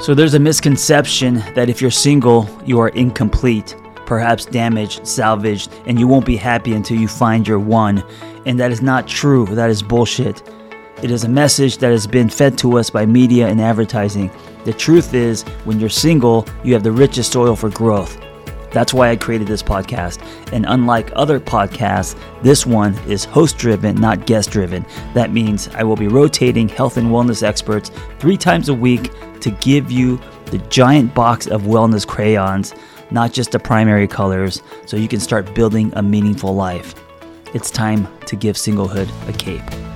So there's a misconception that if you're single, you are incomplete, perhaps damaged, salvaged, and you won't be happy until you find your one. And that is not true. That is bullshit. It is a message that has been fed to us by media and advertising. The truth is, when you're single, you have the richest soil for growth. That's why I created this podcast. And unlike other podcasts, this one is host driven, not guest driven. That means I will be rotating health and wellness experts three times a week to give you the giant box of wellness crayons, not just the primary colors, so you can start building a meaningful life. It's time to give singlehood a cape.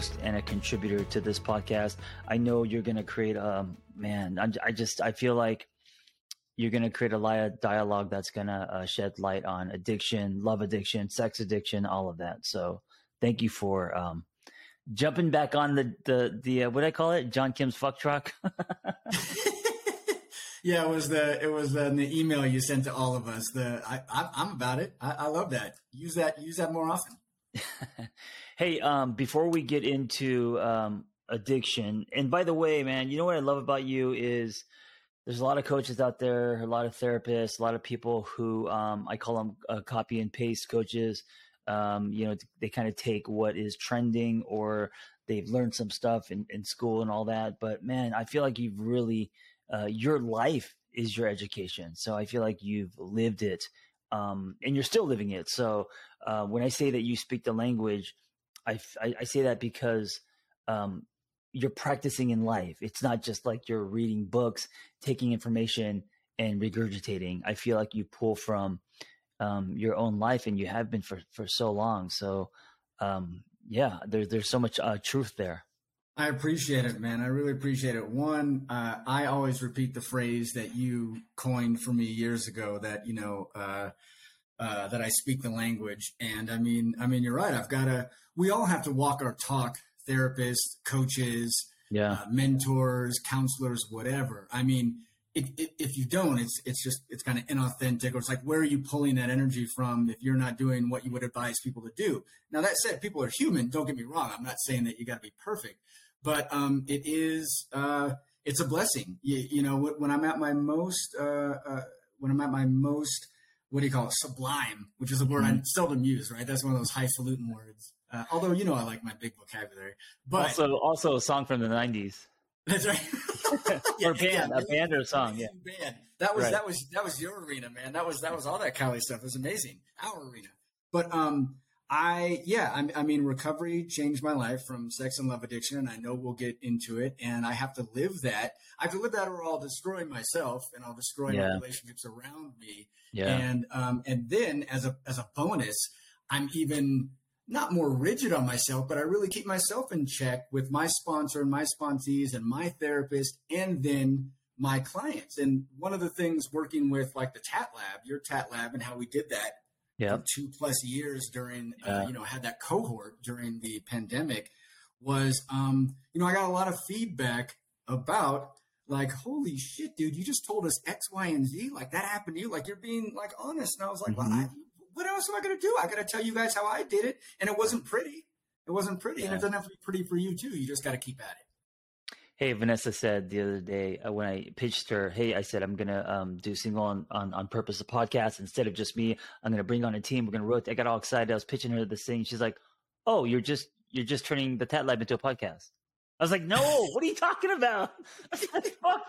Host and a contributor to this podcast. I know you're going to create a man. I'm, I just I feel like you're going to create a lot of dialogue that's going to uh, shed light on addiction, love addiction, sex addiction, all of that. So, thank you for um, jumping back on the the the uh, what I call it, John Kim's fuck truck. yeah, it was the it was the, the email you sent to all of us. The I, I am about it. I, I love that. Use that use that more often. hey, um, before we get into um, addiction, and by the way, man, you know what I love about you is there's a lot of coaches out there, a lot of therapists, a lot of people who um, I call them uh, copy and paste coaches. Um, you know, they kind of take what is trending or they've learned some stuff in, in school and all that. But man, I feel like you've really, uh, your life is your education. So I feel like you've lived it um, and you're still living it. So uh, when I say that you speak the language, I, I, I say that because um, you're practicing in life. It's not just like you're reading books, taking information and regurgitating. I feel like you pull from um, your own life, and you have been for for so long. So, um, yeah, there's there's so much uh, truth there. I appreciate it, man. I really appreciate it. One, uh, I always repeat the phrase that you coined for me years ago. That you know. Uh, uh, that I speak the language, and I mean, I mean, you're right. I've got to. We all have to walk our talk. Therapists, coaches, yeah, uh, mentors, counselors, whatever. I mean, it, it, if you don't, it's it's just it's kind of inauthentic, or it's like where are you pulling that energy from if you're not doing what you would advise people to do? Now that said, people are human. Don't get me wrong. I'm not saying that you got to be perfect, but um, it is uh, it's a blessing. You, you, know, when I'm at my most uh, uh, when I'm at my most what do you call it sublime, which is a word mm-hmm. I seldom use. Right, that's one of those highfalutin words. Uh, although you know I like my big vocabulary, but also also a song from the '90s. That's right. yeah, or band, yeah, a band or a song. Yeah, band. That was right. that was that was your arena, man. That was that was all that Cali stuff. It was amazing. Our arena. But um, I yeah, I, I, mean, recovery changed my life from sex and love addiction, and I know we'll get into it. And I have to live that. I have to live that, or I'll destroy myself, and I'll destroy yeah. my relationships around me. Yeah. And um, and then as a as a bonus, I'm even not more rigid on myself, but I really keep myself in check with my sponsor and my sponsees and my therapist, and then my clients. And one of the things working with like the Tat Lab, your Tat Lab, and how we did that yeah. two plus years during, uh, you know, had that cohort during the pandemic was, um, you know, I got a lot of feedback about like, holy shit, dude, you just told us X, Y, and Z. Like that happened to you. Like you're being like honest. And I was like, mm-hmm. well, I, what else am I going to do? I got to tell you guys how I did it. And it wasn't pretty. It wasn't pretty. Yeah. And it doesn't have to be pretty for you too. You just got to keep at it. Hey, Vanessa said the other day uh, when I pitched her, "Hey, I said I'm gonna um, do single on, on on purpose a podcast instead of just me. I'm gonna bring on a team. We're gonna rotate." I got all excited. I was pitching her this thing. She's like, "Oh, you're just you're just turning the Tat Lab into a podcast." I was like, "No, what are you talking about? fuck,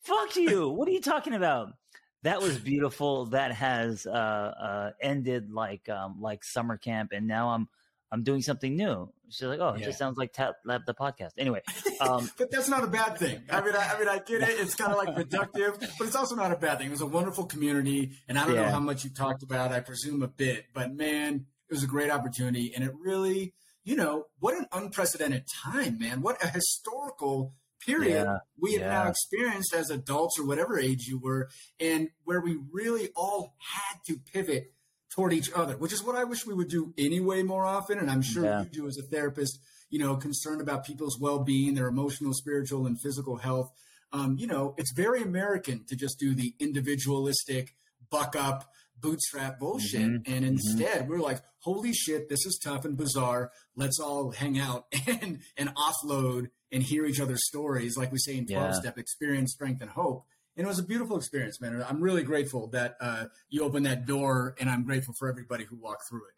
fuck you! What are you talking about?" That was beautiful. That has uh, uh, ended like um, like summer camp, and now I'm I'm doing something new. She's like, oh, it yeah. just sounds like Tat Lab the podcast. Anyway, um, but that's not a bad thing. I mean, I, I mean, I get it. It's kind of like productive, but it's also not a bad thing. It was a wonderful community, and I don't yeah. know how much you talked about. I presume a bit, but man, it was a great opportunity, and it really, you know, what an unprecedented time, man. What a historical period yeah. we have now experienced as adults or whatever age you were, and where we really all had to pivot toward each other, which is what I wish we would do anyway more often. And I'm sure yeah. you do as a therapist, you know, concerned about people's well being, their emotional, spiritual, and physical health. Um, you know, it's very American to just do the individualistic, buck up, bootstrap bullshit. Mm-hmm. And mm-hmm. instead, mm-hmm. we're like, holy shit, this is tough and bizarre. Let's all hang out and, and offload and hear each other's stories, like we say in 12 yeah. step experience, strength, and hope and it was a beautiful experience, man. I'm really grateful that uh, you opened that door, and I'm grateful for everybody who walked through it.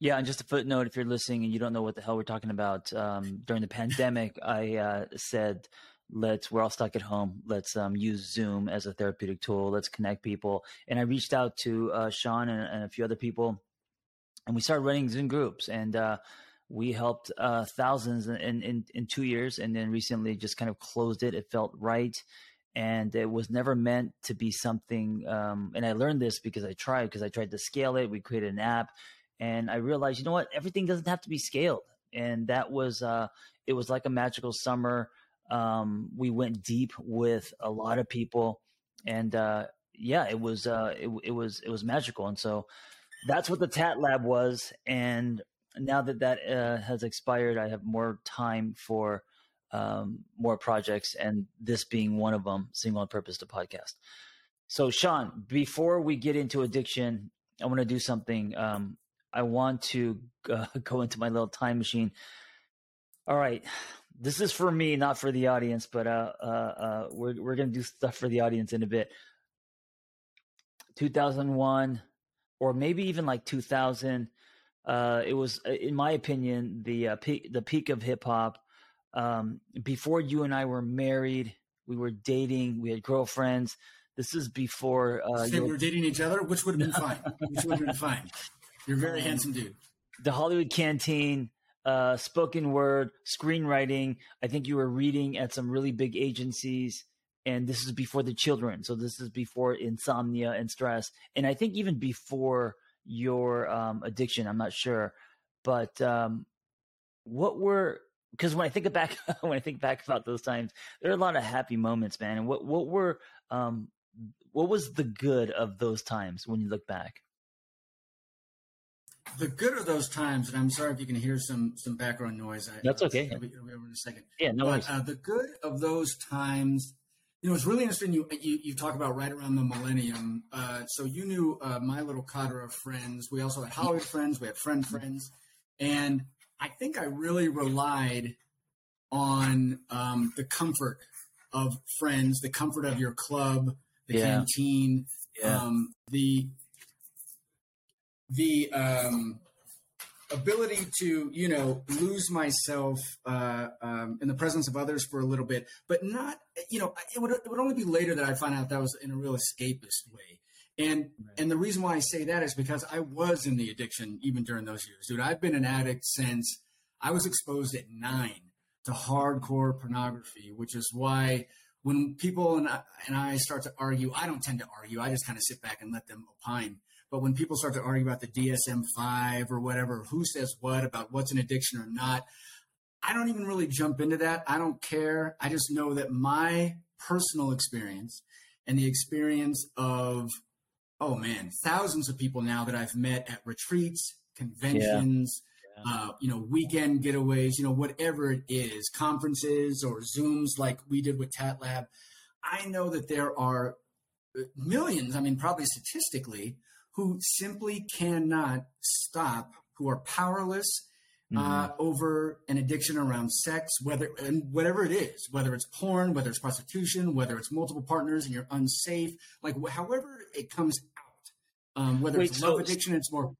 Yeah, and just a footnote: if you're listening and you don't know what the hell we're talking about, um, during the pandemic, I uh, said, "Let's we're all stuck at home. Let's um, use Zoom as a therapeutic tool. Let's connect people." And I reached out to uh, Sean and, and, a few other people, and we started running Zoom groups, and uh, we helped uh, thousands in, in in two years, and then recently just kind of closed it. It felt right and it was never meant to be something um, and i learned this because i tried because i tried to scale it we created an app and i realized you know what? Everything doesn't have to be scaled. And that was uh, it was like a magical summer um, we went deep with a lot of people and uh, yeah it was uh, it, it was it was magical and so that's what the tat lab was and now that that uh, has expired i have more time for um, more projects, and this being one of them, single on purpose to podcast. So, Sean, before we get into addiction, I want to do something. Um, I want to uh, go into my little time machine. All right, this is for me, not for the audience, but uh, uh, uh we're we're gonna do stuff for the audience in a bit. 2001, or maybe even like 2000. Uh, it was, uh, in my opinion, the uh, peak, the peak of hip hop um, before you and I were married, we were dating, we had girlfriends. This is before uh, we were dating each other, which would have been fine. Which would have been fine. You're a very um, handsome dude. The Hollywood Canteen, uh, spoken word, screenwriting. I think you were reading at some really big agencies, and this is before the children. So this is before insomnia and stress, and I think even before your um, addiction. I'm not sure, but um, what were because when I think back when I think back about those times, there are a lot of happy moments, man. And what what were um what was the good of those times when you look back? The good of those times, and I'm sorry if you can hear some some background noise. I, That's okay. It'll be, it'll be over in a second. Yeah, no but, uh, the good of those times, you know, it's really interesting. You you, you talk about right around the millennium. Uh, so you knew uh, my little cadre of friends. We also had Hollywood friends. We had friend friends, and I think I really relied on um, the comfort of friends, the comfort of your club, the yeah. canteen, yeah. Um, the the um, ability to you know lose myself uh, um, in the presence of others for a little bit, but not you know it would it would only be later that I find out that was in a real escapist way. And right. and the reason why I say that is because I was in the addiction even during those years, dude. I've been an addict since I was exposed at nine to hardcore pornography, which is why when people and I, and I start to argue, I don't tend to argue. I just kind of sit back and let them opine. But when people start to argue about the DSM five or whatever, who says what about what's an addiction or not, I don't even really jump into that. I don't care. I just know that my personal experience and the experience of oh man, thousands of people now that I've met at retreats, conventions, yeah. uh, you know, weekend getaways, you know, whatever it is, conferences or Zooms like we did with Tat Lab. I know that there are uh, millions, I mean, probably statistically, who simply cannot stop, who are powerless, uh, mm-hmm. uh, over an addiction around sex, whether and whatever it is, whether it's porn, whether it's prostitution, whether it's multiple partners and you're unsafe, like however it comes um, whether Wait, it's love addiction, it's more.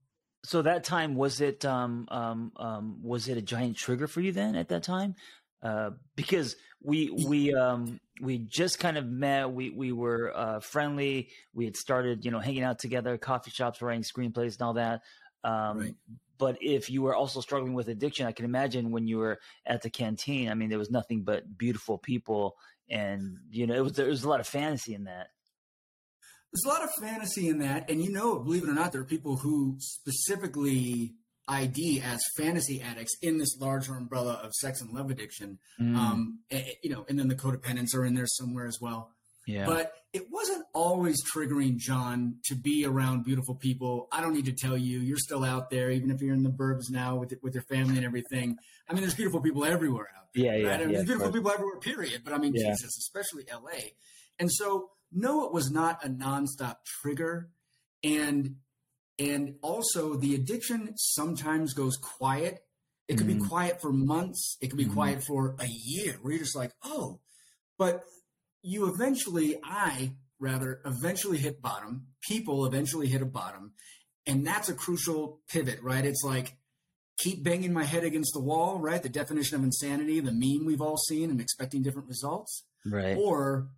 So that time was it um, um, um, was it a giant trigger for you then at that time? Uh, because we we um we just kind of met we we were uh, friendly we had started you know hanging out together coffee shops writing screenplays and all that um, right. but if you were also struggling with addiction i can imagine when you were at the canteen i mean there was nothing but beautiful people and you know it was there was a lot of fantasy in that there's a lot of fantasy in that and you know believe it or not there are people who specifically ID as fantasy addicts in this larger umbrella of sex and love addiction. Mm. Um, and, you know, and then the codependents are in there somewhere as well. Yeah. But it wasn't always triggering John to be around beautiful people. I don't need to tell you, you're still out there, even if you're in the burbs now with with your family and everything. I mean, there's beautiful people everywhere out there. Yeah, yeah. Right? I mean, yeah there's beautiful people everywhere, period. But I mean, yeah. Jesus, especially LA. And so, no, it was not a nonstop trigger. And and also, the addiction sometimes goes quiet. It could mm-hmm. be quiet for months. It could be mm-hmm. quiet for a year where you're just like, oh, but you eventually, I rather, eventually hit bottom. People eventually hit a bottom. And that's a crucial pivot, right? It's like, keep banging my head against the wall, right? The definition of insanity, the meme we've all seen and expecting different results. Right. Or,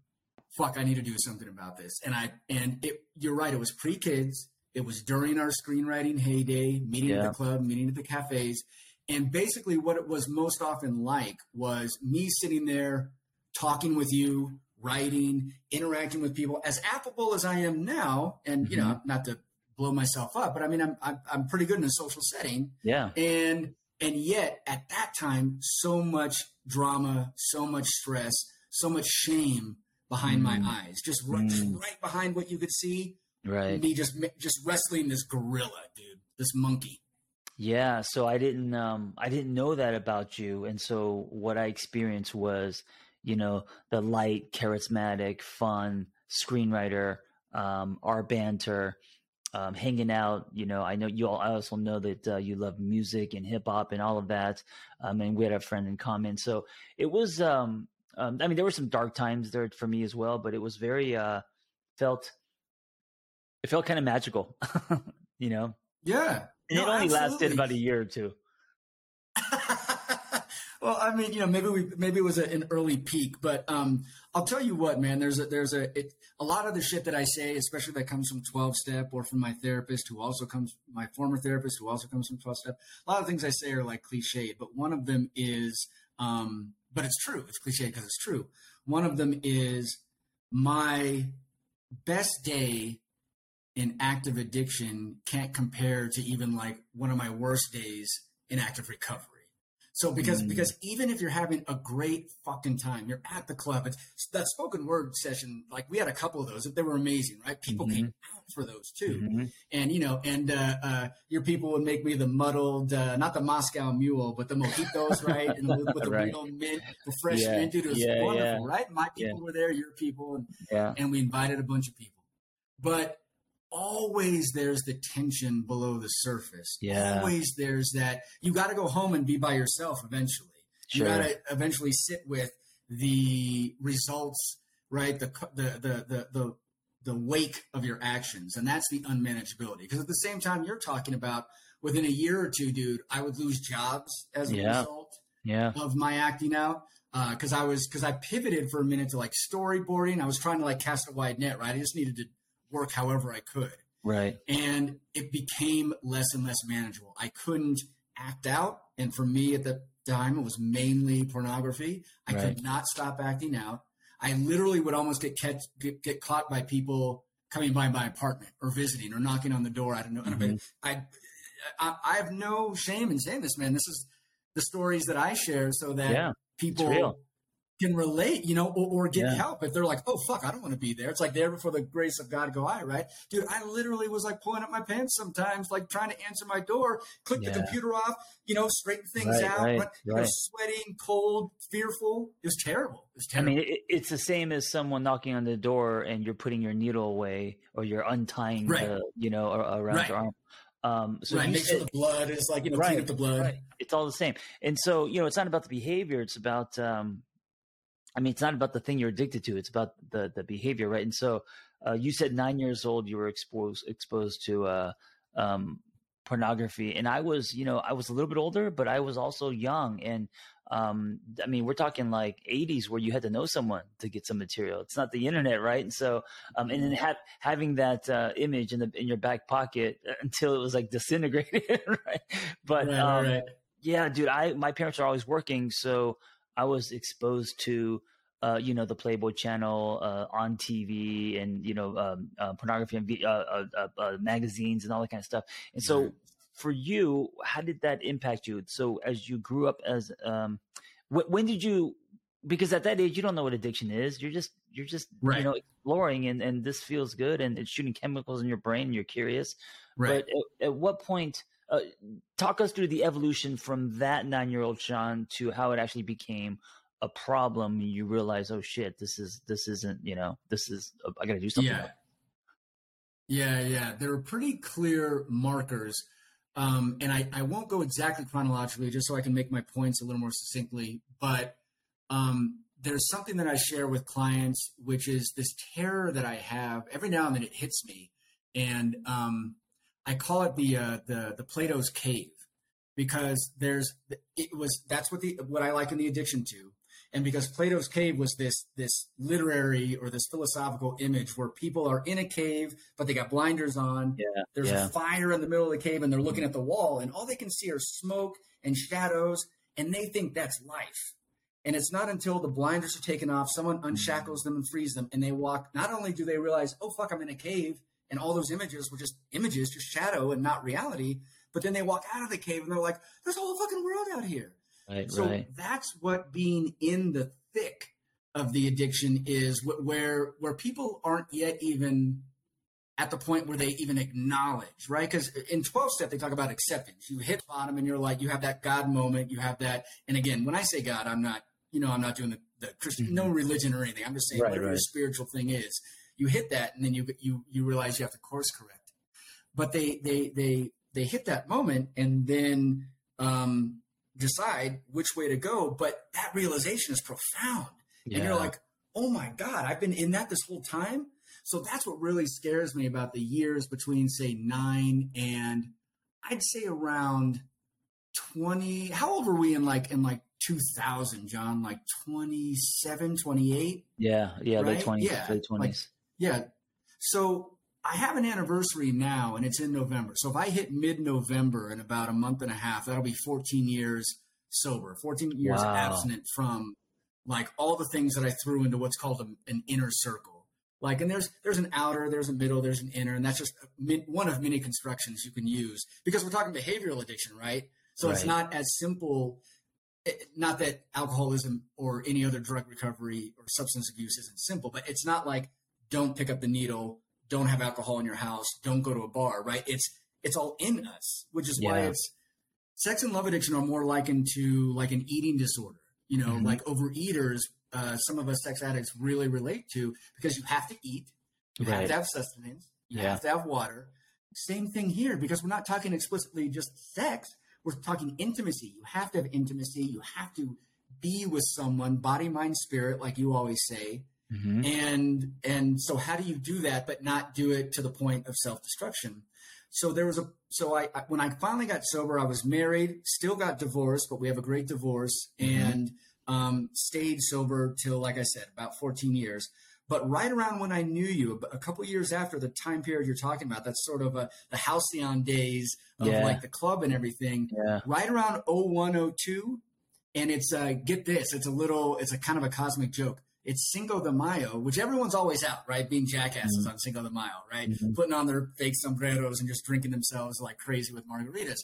fuck, I need to do something about this. And I, and it, you're right. It was pre kids it was during our screenwriting heyday, meeting yeah. at the club, meeting at the cafes. And basically, what it was most often like was me sitting there talking with you, writing, interacting with people, as affable as I am now. And, mm-hmm. you know, mm-hmm. not to blow myself up, but I mean, I'm, I'm, I'm pretty good in a social setting. Yeah. And, and yet at that time, so much drama, so much stress, so much shame behind mm. my eyes, just right, mm. just right behind what you could see right me just just wrestling this gorilla dude this monkey yeah so i didn't um i didn't know that about you and so what i experienced was you know the light charismatic fun screenwriter um our banter um, hanging out. You know, I know you all. I also know that uh, you love music and hip hop and all of that. Um, and we had a friend in common, so it was. Um, um, I mean, there were some dark times there for me as well, but it was very uh, felt it felt kind of magical, you know? Yeah. And no, it only absolutely. lasted about a year or two. well, I mean, you know, maybe we maybe it was a, an early peak, but um, I'll tell you what, man. There's a there's a it, a lot of the shit that I say, especially that comes from 12 step or from my therapist, who also comes my former therapist, who also comes from 12 step. A lot of things I say are like cliched, but one of them is, um, but it's true. It's cliche because it's true. One of them is my best day in active addiction can't compare to even like one of my worst days in active recovery. So because mm. because even if you're having a great fucking time, you're at the club. It's that spoken word session. Like we had a couple of those. They were amazing, right? People mm-hmm. came out for those too. Mm-hmm. And you know, and uh, uh, your people would make me the muddled, uh, not the Moscow Mule, but the mojitos, right? And with, with the right. real mint, the fresh yeah. mint, dude. It was yeah, wonderful, yeah. right? My people were there, your people, and yeah. and we invited a bunch of people. But always there's the tension below the surface. Yeah. Always there's that you got to go home and be by yourself eventually. Sure. You got to eventually sit with the results, right? The, the, the, the, the, the wake of your actions. And that's the unmanageability. Because at the same time, you're talking about within a year or two, dude, I would lose jobs as a yeah. result yeah. of my acting out. Uh because uh, I was, because I pivoted for a minute to like storyboarding. I was trying to like cast a wide net, right? I just needed to work however I could. Right. And it became less and less manageable. I couldn't act out. And for me at the time, it was mainly pornography. I right. could not stop acting out. I literally would almost get, catch, get, get caught by people coming by my apartment or visiting or knocking on the door. I don't know. Mm-hmm. I, I, I have no shame in saying this, man. This is the stories that I share so that yeah, people can relate, you know, or, or get yeah. help if they're like, oh fuck, I don't want to be there. It's like there before the grace of God go I, right? Dude, I literally was like pulling up my pants sometimes, like trying to answer my door, click yeah. the computer off, you know, straighten things right, out, right, but, right. Know, sweating, cold, fearful. It was terrible. It was terrible. I mean, it, it's the same as someone knocking on the door and you're putting your needle away or you're untying the, you know, around your arm. Um, so right, mix with the blood is like you know right, clean up the blood. Right. It's all the same. And so you know, it's not about the behavior. It's about um, I mean, it's not about the thing you're addicted to. It's about the the behavior, right? And so uh, you said nine years old, you were exposed exposed to uh, um, pornography, and I was, you know, I was a little bit older, but I was also young, and um, I mean, we're talking like 80s where you had to know someone to get some material. It's not the internet, right? And so, um, and then have, having that uh, image in the in your back pocket until it was like disintegrated, right? But right, um, right. yeah, dude, I my parents are always working, so I was exposed to. Uh, you know the Playboy Channel uh, on TV and you know um, uh, pornography and uh, uh, uh, magazines and all that kind of stuff. And so for you, how did that impact you? So as you grew up as um, wh- when did you? Because at that age, you don't know what addiction is. You're just you're just right. you know exploring, and and this feels good, and it's shooting chemicals in your brain. And you're curious, right? But at, at what point? Uh, talk us through the evolution from that nine year old Sean to how it actually became a problem. You realize, oh shit, this is this isn't you know this is I got to do something. Yeah. Yeah, yeah. There are pretty clear markers um, and I, I won't go exactly chronologically just so I can make my points a little more succinctly. But um, there's something that I share with clients, which is this terror that I have. Every now and then it hits me, and um, I call it the uh, the the Plato's cave because there's it was that's what the what I liken the addiction to and because Plato's cave was this this literary or this philosophical image where people are in a cave but they got blinders on. Yeah, There's yeah. a fire in the middle of the cave and they're looking at the wall and all they can see are smoke and shadows and they think that's life. And it's not until the blinders are taken off, someone unshackles them and frees them, and they walk. Not only do they realize, oh fuck, I'm in a cave, and all those images were just images, just shadow and not reality. But then they walk out of the cave and they're like, there's a whole fucking world out here. Right, so right. that's what being in the thick of the addiction is where where people aren't yet even at the point where they even acknowledge, right? Because in 12 step, they talk about acceptance. You hit bottom and you're like, you have that God moment, you have that. And again, when I say God, I'm not, you know, I'm not doing the, the Christian, mm-hmm. no religion or anything. I'm just saying right, whatever right. your spiritual thing is, you hit that and then you, you, you realize you have to course correct. But they, they, they, they hit that moment and then, um, decide which way to go. But that realization is profound. Yeah. And you're like, oh my God, I've been in that this whole time. So that's what really scares me about the years between, say, nine and I'd say around 20. How old were we in like, in like 2000, John? Like 27, 28? Yeah. Yeah. Right? Late 20s. Yeah. Late 20s. Like, yeah. So I have an anniversary now, and it's in November. So if I hit mid November in about a month and a half, that'll be 14 years sober, 14 years wow. abstinent from like all the things that I threw into what's called a, an inner circle. Like, and there's there's an outer, there's a middle, there's an inner, and that's just one of many constructions you can use because we're talking behavioral addiction, right? So right. it's not as simple. Eh, not that alcoholism or any other drug recovery or substance abuse isn't simple, but it's not like don't pick up the needle, don't have alcohol in your house, don't go to a bar, right? It's it's all in us, which is yeah. why it's sex and love addiction are more likened to like an eating disorder. You know, mm-hmm. like overeaters, uh, some of us sex addicts really relate to because you have to eat, you right. have to have sustenance, you yeah. have to have water. Same thing here because we're not talking explicitly just sex. We're talking intimacy. You have to have intimacy. You have to be with someone, body, mind, spirit, like you always say. Mm-hmm. And and so how do you do that but not do it to the point of self-destruction? So there was a so I, I when I finally got sober, I was married, still got divorced, but we have a great divorce mm-hmm. and um, stayed sober till like I said, about 14 years. But right around when I knew you, a couple years after the time period you're talking about, that's sort of a, the halcyon days of yeah. like the club and everything. Yeah. Right around 0102, and it's uh, get this, it's a little, it's a kind of a cosmic joke it's Cinco de Mayo, which everyone's always out, right? Being jackasses mm-hmm. on Cinco de Mayo, right? Mm-hmm. Putting on their fake sombreros and just drinking themselves like crazy with margaritas.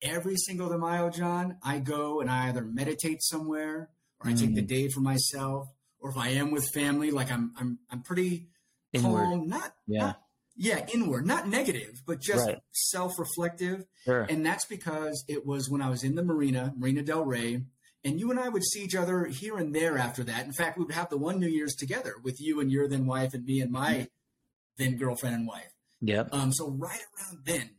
Every Cinco de Mayo, John, I go and I either meditate somewhere or I mm-hmm. take the mm. day for myself, or if I am with family, like I'm I'm I'm pretty inward. calm, not yeah. Not, yeah, inward, not negative, but just right. self-reflective. Sure. And that's because it was when I was in the marina, Marina Del Rey, and you and I would see each other here and there after that. In fact, we would have the one New Year's together with you and your then wife and me and my then girlfriend and wife. Yeah. Um, so right around then,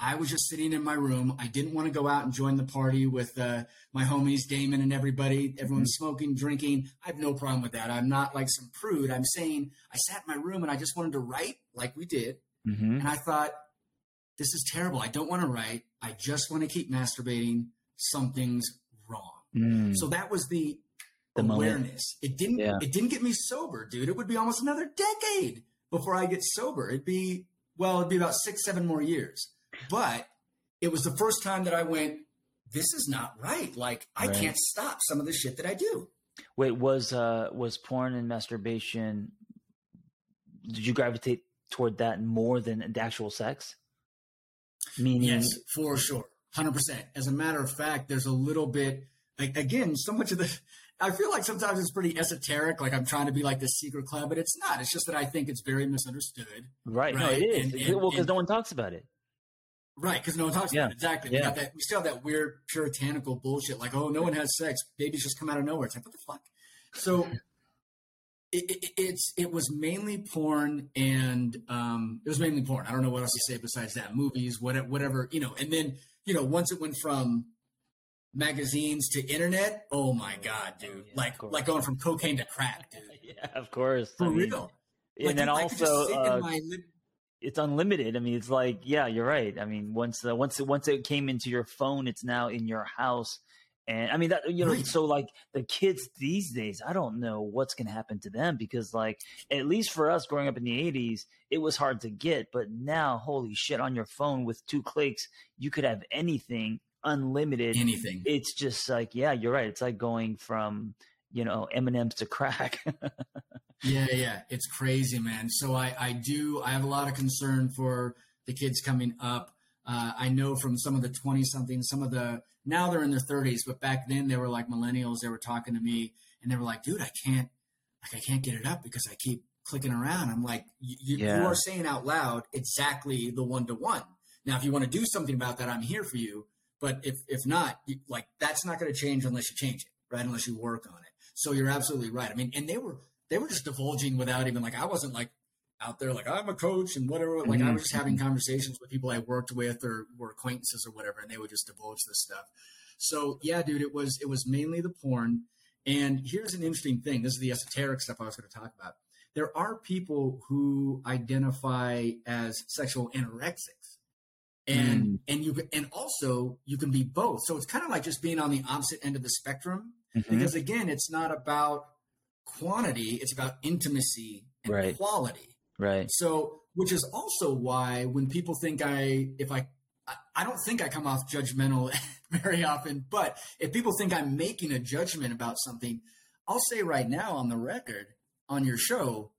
I was just sitting in my room. I didn't want to go out and join the party with uh, my homies, Damon and everybody. Everyone's mm-hmm. smoking, drinking. I have no problem with that. I'm not like some prude. I'm saying I sat in my room and I just wanted to write like we did. Mm-hmm. And I thought, this is terrible. I don't want to write. I just want to keep masturbating. Something's. Mm. So that was the, the awareness. Moment. It didn't. Yeah. It didn't get me sober, dude. It would be almost another decade before I get sober. It'd be well, it'd be about six, seven more years. But it was the first time that I went, this is not right. Like I right. can't stop some of the shit that I do. Wait, was uh was porn and masturbation did you gravitate toward that more than the actual sex? Meaning Yes, for sure. 100%. As a matter of fact, there's a little bit like again, so much of the I feel like sometimes it's pretty esoteric, like I'm trying to be like this secret club, but it's not. It's just that I think it's very misunderstood. Right. right? No, it is. And, and, well, because no one talks about it. Right, because no one talks yeah. about it. Exactly. Yeah. We, that, we still have that weird puritanical bullshit, like, oh, no one has sex. Babies just come out of nowhere. It's like, what the fuck? So it, it, it's it was mainly porn and um, it was mainly porn. I don't know what else to say besides that. Movies, whatever, whatever, you know. And then, you know, once it went from magazines to internet, oh my god, dude! Oh, yeah, like like going from cocaine to crack, dude. yeah, of course. For I mean, real. And like, then also, uh, it's unlimited. I mean, it's like, yeah, you're right. I mean, once uh, once it, once it came into your phone, it's now in your house. And I mean that you know, right. so like the kids these days, I don't know what's gonna happen to them because like at least for us growing up in the eighties, it was hard to get. But now, holy shit, on your phone with two clicks, you could have anything unlimited. Anything. It's just like, yeah, you're right. It's like going from, you know, M&M's to crack. yeah, yeah, it's crazy, man. So I, I do, I have a lot of concern for the kids coming up. Uh, I know from some of the 20 something, some of the, now they're in their 30s, but back then they were like millennials. They were talking to me and they were like, dude, I can't, like, I can't get it up because I keep clicking around. I'm like, you, yeah. you are saying out loud exactly the one to one. Now, if you want to do something about that, I'm here for you. But if, if not, like, that's not going to change unless you change it, right? Unless you work on it. So you're absolutely right. I mean, and they were, they were just divulging without even like I wasn't like out there like I'm a coach and whatever. Like mm-hmm. I was just having conversations with people I worked with or were acquaintances or whatever, and they would just divulge this stuff. So yeah, dude, it was it was mainly the porn. And here's an interesting thing. This is the esoteric stuff I was going to talk about. There are people who identify as sexual anorexics. And mm. and you and also you can be both. So it's kind of like just being on the opposite end of the spectrum. Mm-hmm. Because again, it's not about quantity, it's about intimacy and right. quality. Right. So, which is also why when people think I, if I, I don't think I come off judgmental very often, but if people think I'm making a judgment about something, I'll say right now on the record on your show,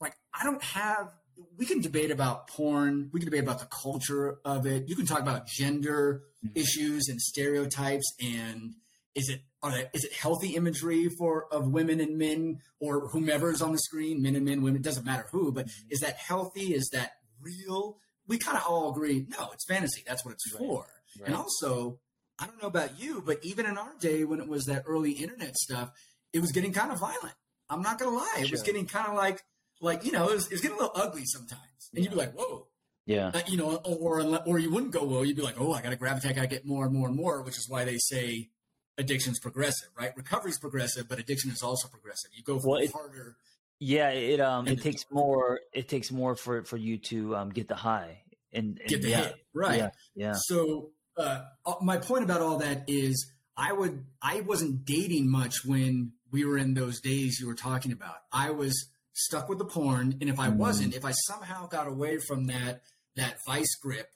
like I don't have. We can debate about porn. We can debate about the culture of it. You can talk about gender mm-hmm. issues and stereotypes and is it they, is it healthy imagery for of women and men or whomever is on the screen, men and men, women, it doesn't matter who, but mm-hmm. is that healthy? Is that real? We kind of all agree, no, it's fantasy. That's what it's right. for. Right. And also, I don't know about you, but even in our day when it was that early internet stuff, it was getting kind of violent. I'm not gonna lie, it sure. was getting kind of like like you know, it was, it was, getting a little ugly sometimes, and yeah. you'd be like, whoa. Yeah, uh, you know, or or you wouldn't go, whoa. You'd be like, oh, I got to gravitate, I got to get more and more and more, which is why they say addiction's progressive, right? Recovery's progressive, but addiction is also progressive. You go for well, it, harder. Yeah, it um it takes more it takes more for for you to um get the high and, and get the yeah, hit. Right. Yeah. yeah. So uh, uh, my point about all that is I would I wasn't dating much when we were in those days you were talking about. I was stuck with the porn, and if I mm. wasn't, if I somehow got away from that that vice grip,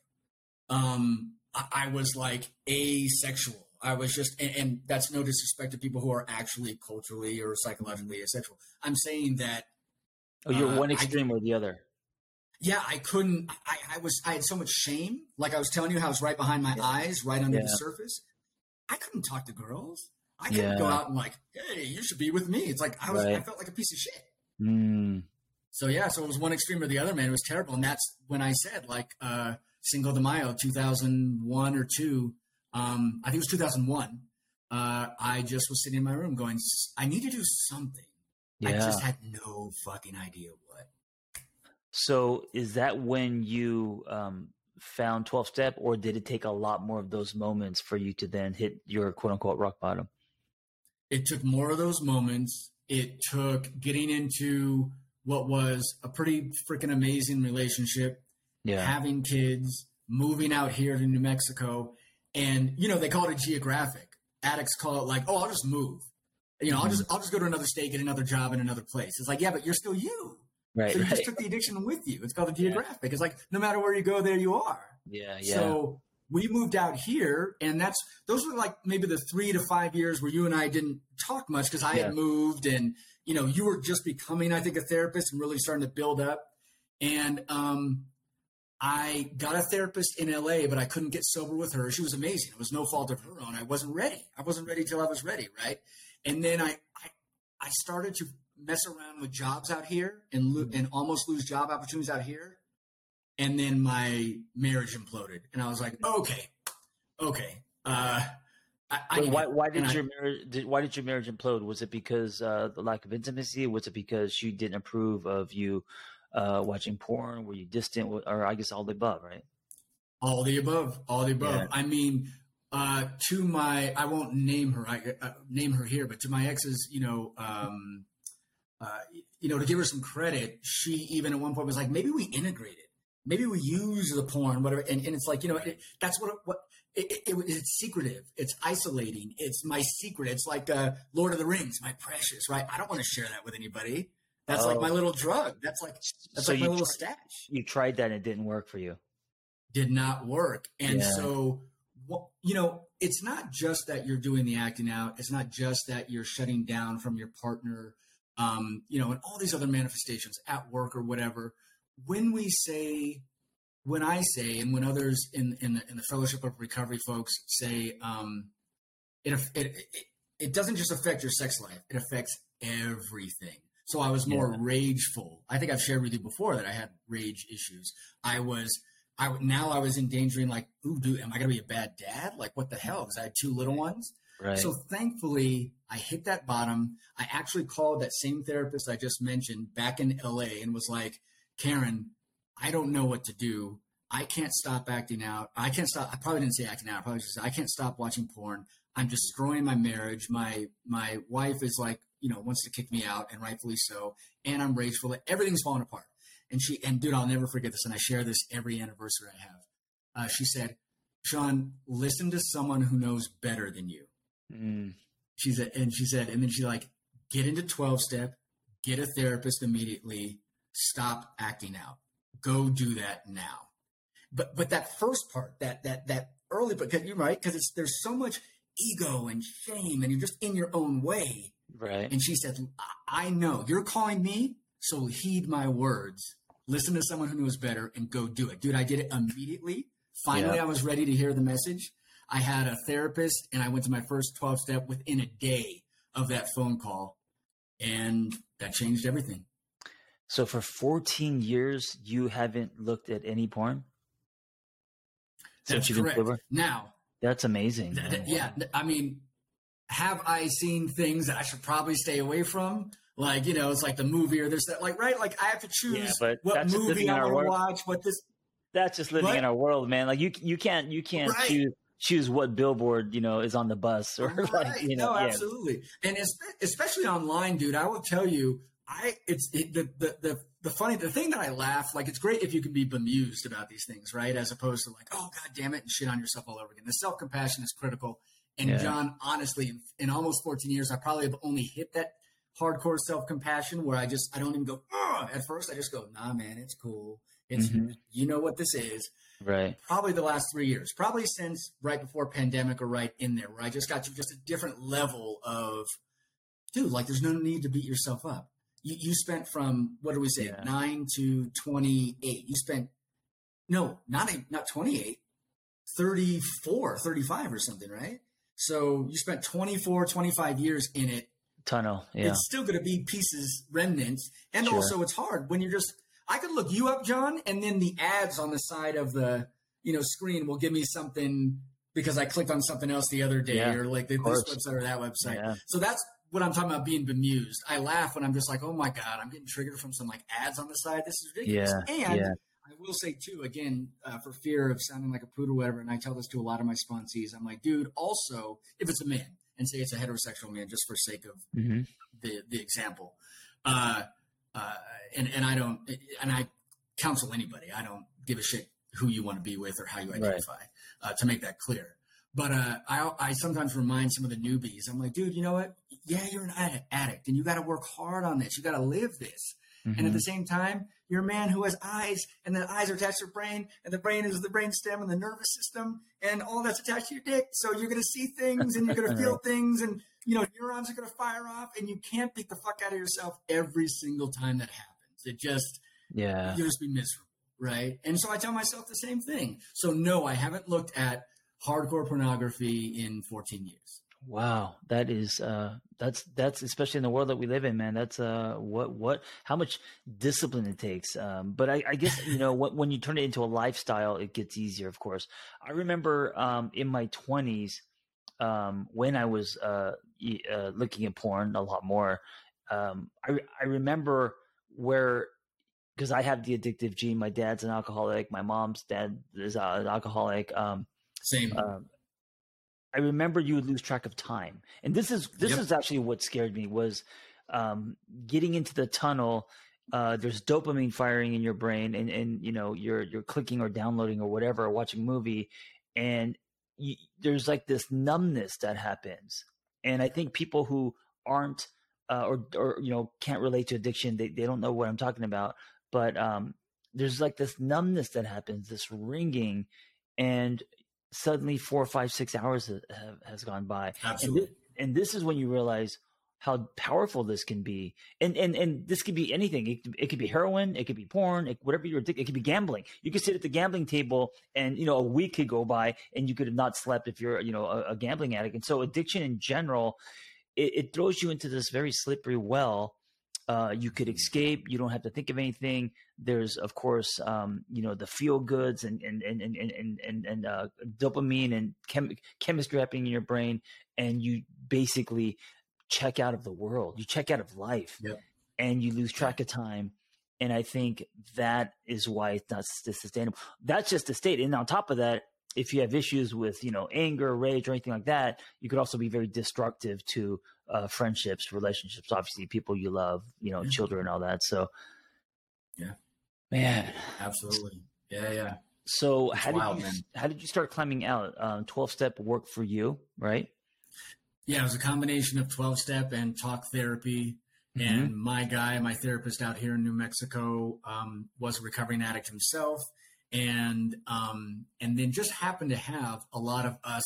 um, I, I was like asexual I was just, and, and, that's no disrespect to people who are actually culturally or psychologically asexual. I'm saying that. Oh, you're uh, one extreme or the other. Yeah, I couldn't. I, I, was. I had so much shame. Like I was telling you, how it's right behind my yeah. eyes, right under yeah. the surface. I couldn't talk to girls. I couldn't yeah. go out and like, hey, you should be with me. It's like I was. Right. I felt like a piece of shit. Mm. So yeah, so it was one extreme or the other, man. It was terrible, and that's when I said like uh, Cinco de Mayo, 2001 or two um, I think it was 2001. Uh, I just was sitting in my room going, I need to do something. Yeah. I just had no fucking idea what. So is that when you um, found 12 step or did it take a lot more of those moments for you to then hit your quote unquote rock bottom? It took more of those moments. It took getting into what was a pretty freaking amazing relationship, Yeah. having kids, moving out here to New Mexico. And, you know, they call it a geographic. Addicts call it like, oh, I'll just move. You know, I'll mm-hmm. just I'll just go to another state, get another job in another place. It's like, yeah, but you're still you. right. So you right. just took the addiction with you. It's called a geographic. It's like no matter where you go, there you are. yeah. Yeah. So we moved out here, and that's those were like maybe the three to five years where you and I didn't talk much because I Yeah. had moved, and you know you were just becoming, I think, a therapist and really starting to build up. And um, I got a therapist in LA, but I couldn't get sober with her. She was amazing. It was no fault of her own. I wasn't ready. I wasn't ready till I was ready, right? And then I I, I started to mess around with jobs out here and lo- and almost lose job opportunities out here. And then my marriage imploded, and I was like, okay, okay. Uh, I, I Wait, why, why did And I- your marriage? Did, why did your marriage implode? Was it because uh, the lack of intimacy? Was it because she didn't approve of you uh, watching porn? Were you distant, or I guess all the above, right? All the above, all the above. Yeah. I mean, uh, to my, I won't name her, I uh, name her here, but to my ex's, you know, um, uh, you know, to give her some credit, she even at one point was like, maybe we integrate it, maybe we use the porn, whatever. And, and it's like, you know, it, that's what what it, it, it- it's secretive, it's isolating, it's my secret. It's like uh, Lord of the Rings, my precious, right? I don't want to share that with anybody. That's like Oh. my little drug. That's like that's so like my little tr- stash. you tried that and it didn't work for you. did not work. And Yeah. so, you know, it's not just that you're doing the acting out. It's not just that you're shutting down from your partner, um, you know, and all these other manifestations at work or whatever. When we say, when I say, and when others in in the, in the Fellowship of Recovery folks say, um, it, it it it doesn't just affect your sex life; it affects everything. So I was more Yeah. rageful. I think I've shared with you before that I had rage issues. I was I now I was endangering like, ooh, dude, am I gonna be a bad dad? Like, what the hell? Because I had two little ones. Right. So thankfully, I hit that bottom. I actually called that same therapist I just mentioned back in LA and was like, Karen, I don't know what to do. I can't stop acting out. I can't stop. I probably didn't say acting out. I probably just said I can't stop watching porn. I'm destroying my marriage. My my wife is like, you know, wants to kick me out, and rightfully so. And I'm rageful. Everything's falling apart. And she and dude, I'll never forget this. And I share this every anniversary I have. Uh, she said, Sean, listen to someone who knows better than you. Mm, She said, and she said, and then she like, get into 12 step, get a therapist immediately, stop acting out. Go do that now. But, but that first part, that, that, that early, because you're right, because it's, there's so much ego and shame and you're just in your own way. right. And she said, I know you're calling me, so heed my words. Listen to someone who knows better and go do it. Dude, I did it immediately. Finally, Yeah. I was ready to hear the message. I had a therapist and I went to my first 12 step within a day of that phone call. And that changed everything. So for 14 years, you haven't looked at any porn since That's you've been correct. Now, That's amazing. th- th- yeah, I mean, have I seen things that I should probably stay away from? Like, you know, it's like the movie or this, that, like, right? Like, I have to choose Yeah, but what movie I want to watch, what this, That's just living What? in our world, man. Like you, you can't, you can't Right. choose choose what billboard you know is on the bus or like Right. you know. no, yeah. absolutely, and especially online, dude. I will tell you, I it's it, the, the the the funny the thing that I laugh like it's great if you can be bemused about these things, right? As opposed to like, oh god damn it, and shit on yourself all over again. The self compassion is critical. And Yeah. John, honestly, in, in almost 14 years, I probably have only hit that hardcore self compassion where I just I don't even go Ugh! at first. I just go, nah, man, it's cool. It's Mhm. you know what this is Right. probably the last three years, probably since right before pandemic or right in there, where I just got to just a different level of, dude, like there's no need to beat yourself up. You, you spent from, what do we say, Yeah. nine to 28. You spent, no, not, a- not 28, 34, 35 or something, right? So you spent 24, 25 years in it Tunnel. Yeah. it's still going to be pieces, remnants, and Sure. also it's hard when you're just. I could look you up, John, and then the ads on the side of the you know screen will give me something because I clicked on something else the other day, Yeah, or like this course. website or that website. Yeah. So that's what I'm talking about being bemused. I laugh when I'm just like, oh my god, I'm getting triggered from some like ads on the side. This is ridiculous. Yeah, and yeah. I will say too, again, uh, for fear of sounding like a prude or whatever, and I tell this to a lot of my sponsees, I'm like, dude, also, if it's a man, and say it's a heterosexual man, just for sake of mm-hmm. the the example, uh, uh, and and I don't, and I counsel anybody, I don't give a shit who you want to be with or how you identify, right. Uh, to make that clear. But uh, I, I sometimes remind some of the newbies, I'm like, dude, you know what? Yeah, you're an addict, and you got to work hard on this. You got to live this. Mm-hmm. And at the mm-hmm. same time, you're a man who has eyes, and the eyes are attached to your brain, and the brain is the brain stem and the nervous system, and all that's attached to your dick. So you're going to see things, and you're going to feel things, and you know neurons are going to fire off, and you can't beat the fuck out of yourself every single time that happens. It just yeah, you just be miserable, right? And so I tell myself the same thing. So no, I haven't looked at hardcore pornography in 14 years. Wow, that is uh that's that's especially in the world that we live in, man. That's uh what what how much discipline it takes. Um, but I, I guess you know when, when you turn it into a lifestyle, it gets easier. Of course, I remember um in my twenties um when I was uh, uh looking at porn a lot more. Um, I I remember where because I have the addictive gene. My dad's an alcoholic. My mom's dad is uh, an alcoholic. Um, Same. Um, I remember you would lose track of time, and this is this yep. is actually what scared me was um, getting into the tunnel. Uh, there's dopamine firing in your brain, and and you know you're you're clicking or downloading or whatever, or watching a movie, and you, there's like this numbness that happens. And I think people who aren't uh, or or you know can't relate to addiction, they they don't know what I'm talking about. But um, there's like this numbness that happens, this ringing, and suddenly four, five, six hours have, has gone by. Absolutely. And this, and this, is when you realize how powerful this can be. And and and this could be anything. It, it could be heroin, it could be porn, it, whatever you're addicted. It could be gambling. You could sit at the gambling table, and you know a week could go by, and you could have not slept if you're you know a, a gambling addict. And so addiction in general, it, it throws you into this very slippery well uh, you could escape. You don't have to think of anything. There's, of course, um, you know, the feel goods and and and and and and, and uh, dopamine and chem- chemistry happening in your brain, and you basically check out of the world. You check out of life, yep. and you lose track of time. And I think that is why it's not sustainable. That's just the state. And on top of that, if you have issues with you know anger, rage, or anything like that, you could also be very destructive to uh, friendships, relationships, obviously people you love, you know, yeah. children, all that. So, yeah, man, absolutely, yeah, yeah. So how wild, did you man. how did you start climbing out? Um, twelve step work for you, right? Yeah, it was a combination of twelve step and talk therapy. Mm-hmm. And my guy, my therapist out here in New Mexico, um, was a recovering addict himself, and um, and then just happened to have a lot of us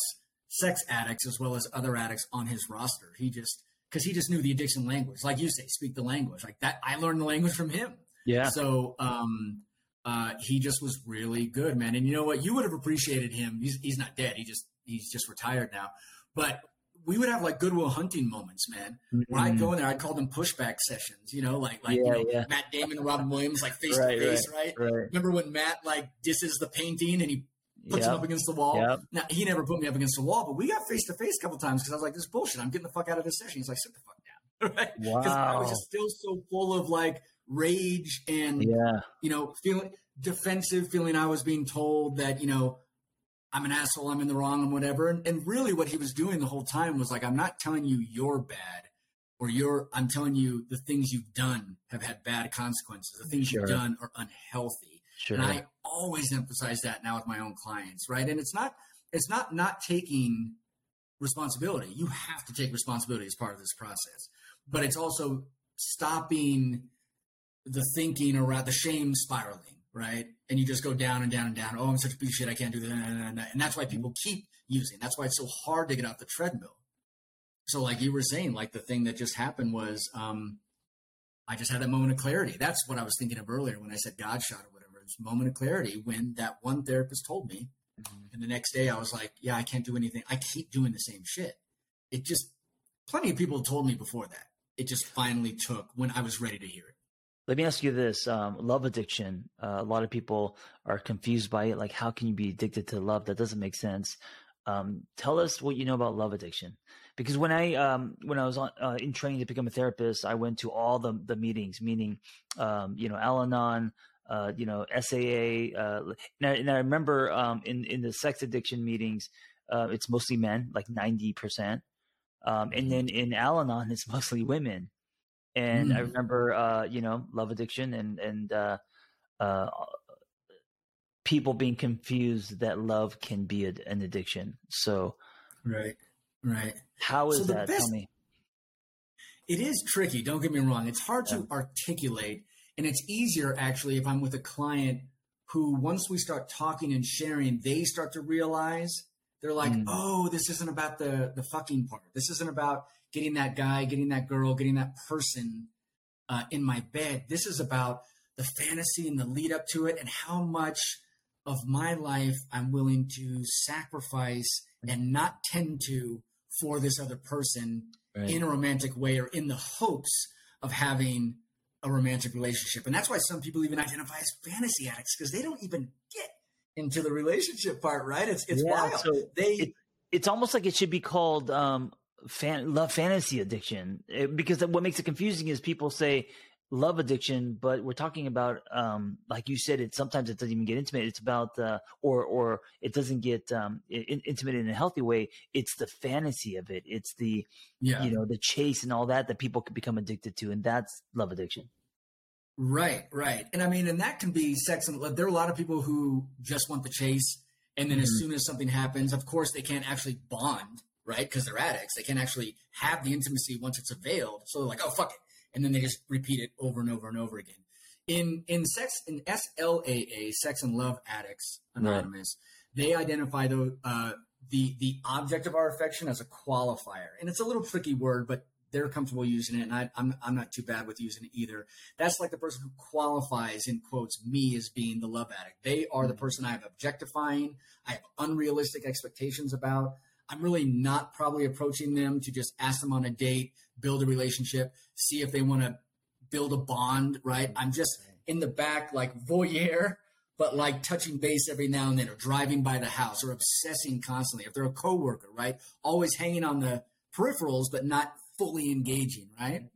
sex addicts as well as other addicts on his roster. He just because he just knew the addiction language, like you say, speak the language. Like that, I learned the language from him. Yeah. So um, uh, he just was really good, man. And you know what? You would have appreciated him. He's he's not dead. He just he's just retired now. But we would have like Good Will Hunting moments, man. Mm-hmm. Where I'd go in there, I'd call them pushback sessions. You know, like like yeah, you know yeah. Matt Damon and Robin Williams, like face to face, right? Remember when Matt like disses the painting and he puts yep. him up against the wall. Yep. Now he never put me up against the wall, but we got face to face a couple times because I was like, "This bullshit. I'm getting the fuck out of this session." He's like, "Sit the fuck down." Right? Because wow. I was just still so full of like rage and yeah. you know feeling defensive, feeling I was being told that you know I'm an asshole, I'm in the wrong, and whatever. And, and really, what he was doing the whole time was like, I'm not telling you you're bad. Or you're, I'm telling you the things you've done have had bad consequences. The things sure. you've done are unhealthy Sure. And I always emphasize that now with my own clients, right? And it's not it's not not taking responsibility. You have to take responsibility as part of this process. But it's also stopping the thinking around the shame spiraling, right? And you just go down and down and down. Oh, I'm such a piece of shit. I can't do that. And that's why people keep using. That's why it's so hard to get off the treadmill. So, like you were saying, like the thing that just happened was um, I just had that moment of clarity. That's what I was thinking of earlier when I said God shot or whatever. It's moment of clarity when that one therapist told me. Mm-hmm. And the next day I was like, yeah, I can't do anything. I keep doing the same shit. It just, plenty of people told me before that. It just finally took when I was ready to hear it. Let me ask you this: um, love addiction. Uh, a lot of people are confused by it. Like, how can you be addicted to love? That doesn't make sense. Um, tell us what you know about love addiction. Because when I um, when I was on, uh, in training to become a therapist, I went to all the the meetings, meaning um, you know Al-Anon, uh, you know, SAA. Uh, and, I, and I remember um, in in the sex addiction meetings, uh, it's mostly men, like ninety percent, um, and mm-hmm. then in Al-Anon, it's mostly women. And mm. I remember, uh, you know, love addiction and and uh, uh, people being confused that love can be a, an addiction. So, right, right. How is so that? Best, Tell me. It is tricky. Don't get me wrong. It's hard yeah. to articulate, and it's easier actually if I'm with a client who, once we start talking and sharing, they start to realize they're like, mm. "Oh, this isn't about the the fucking part. This isn't about getting that guy, getting that girl, getting that person uh, in my bed. This is about the fantasy and the lead up to it, and how much." of my life I'm willing to sacrifice and not tend to for this other person right. in a romantic way or in the hopes of having a romantic relationship. And that's why some people even identify as fantasy addicts because they don't even get into the relationship part, right? It's it's yeah, wild. So they it, it's almost like it should be called um fan love fantasy addiction it, because what makes it confusing is people say love addiction, but we're talking about, um, like you said, it sometimes it doesn't even get intimate. It's about, uh, or or it doesn't get um, in, intimate in a healthy way. It's the fantasy of it. It's the, yeah. you know, the chase and all that that people can become addicted to, and that's love addiction. Right, right, and I mean, and that can be sex. And love. there are a lot of people who just want the chase, and then mm-hmm. as soon as something happens, of course, they can't actually bond, right? Because they're addicts. They can't actually have the intimacy once it's availed. So they're like, oh fuck it and then they just repeat it over and over and over again. In in sex in SLAA, Sex and Love Addicts Anonymous, right. they identify the uh, the the object of our affection as a qualifier, and it's a little tricky word, but they're comfortable using it, and I, I'm I'm not too bad with using it either. That's like the person who qualifies in quotes me as being the love addict. They are the mm. person I am objectifying. I have unrealistic expectations about. I'm really not probably approaching them to just ask them on a date, build a relationship, see if they want to build a bond, right? I'm just in the back, like voyeur, but like touching base every now and then, or driving by the house, or obsessing constantly. If they're a coworker, right? Always hanging on the peripherals, but not fully engaging, right?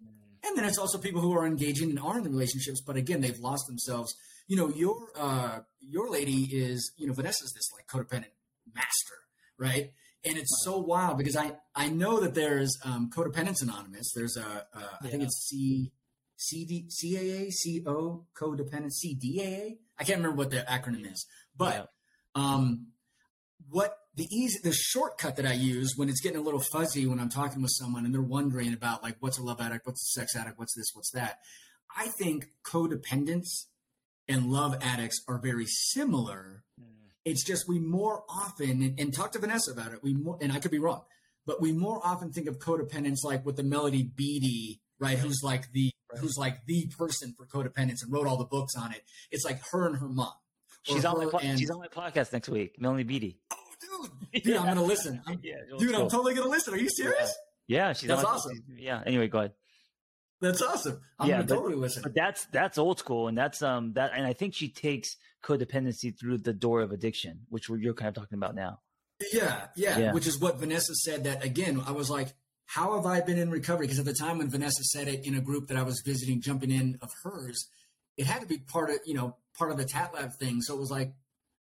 And then it's also people who are engaging and are in the relationships, but again, they've lost themselves. You know, your uh, your lady is, you know, Vanessa's this like codependent master, right? And it's so wild because I I know that there's um, Codependence Anonymous. There's a, a yeah. I think it's C CD CAA CO Codependent CDAA. I can't remember what the acronym is, but yeah. um, what the easy the shortcut that I use when it's getting a little fuzzy when I'm talking with someone and they're wondering about like what's a love addict, what's a sex addict, what's this, what's that. I think codependence and love addicts are very similar it's just we more often and, and talk to Vanessa about it. We more, and I could be wrong, but we more often think of codependence like with the Melody Beattie, right? Who's like the right. who's like the person for codependence and wrote all the books on it. It's like her and her mom. She's on my and, she's on my podcast next week, Melody Beattie. Oh, dude, dude, yeah. I'm gonna listen. I'm, yeah, dude, cool. I'm totally gonna listen. Are you serious? Yeah, yeah she's that's awesome. Yeah. Anyway, go ahead. That's awesome. I'm yeah, gonna but, totally listen. But that's that's old school, and that's um that, and I think she takes codependency through the door of addiction, which you're kind of talking about now. Yeah, yeah, yeah, which is what Vanessa said. That again, I was like, how have I been in recovery? Because at the time when Vanessa said it in a group that I was visiting, jumping in of hers, it had to be part of you know part of the Tat Lab thing. So it was like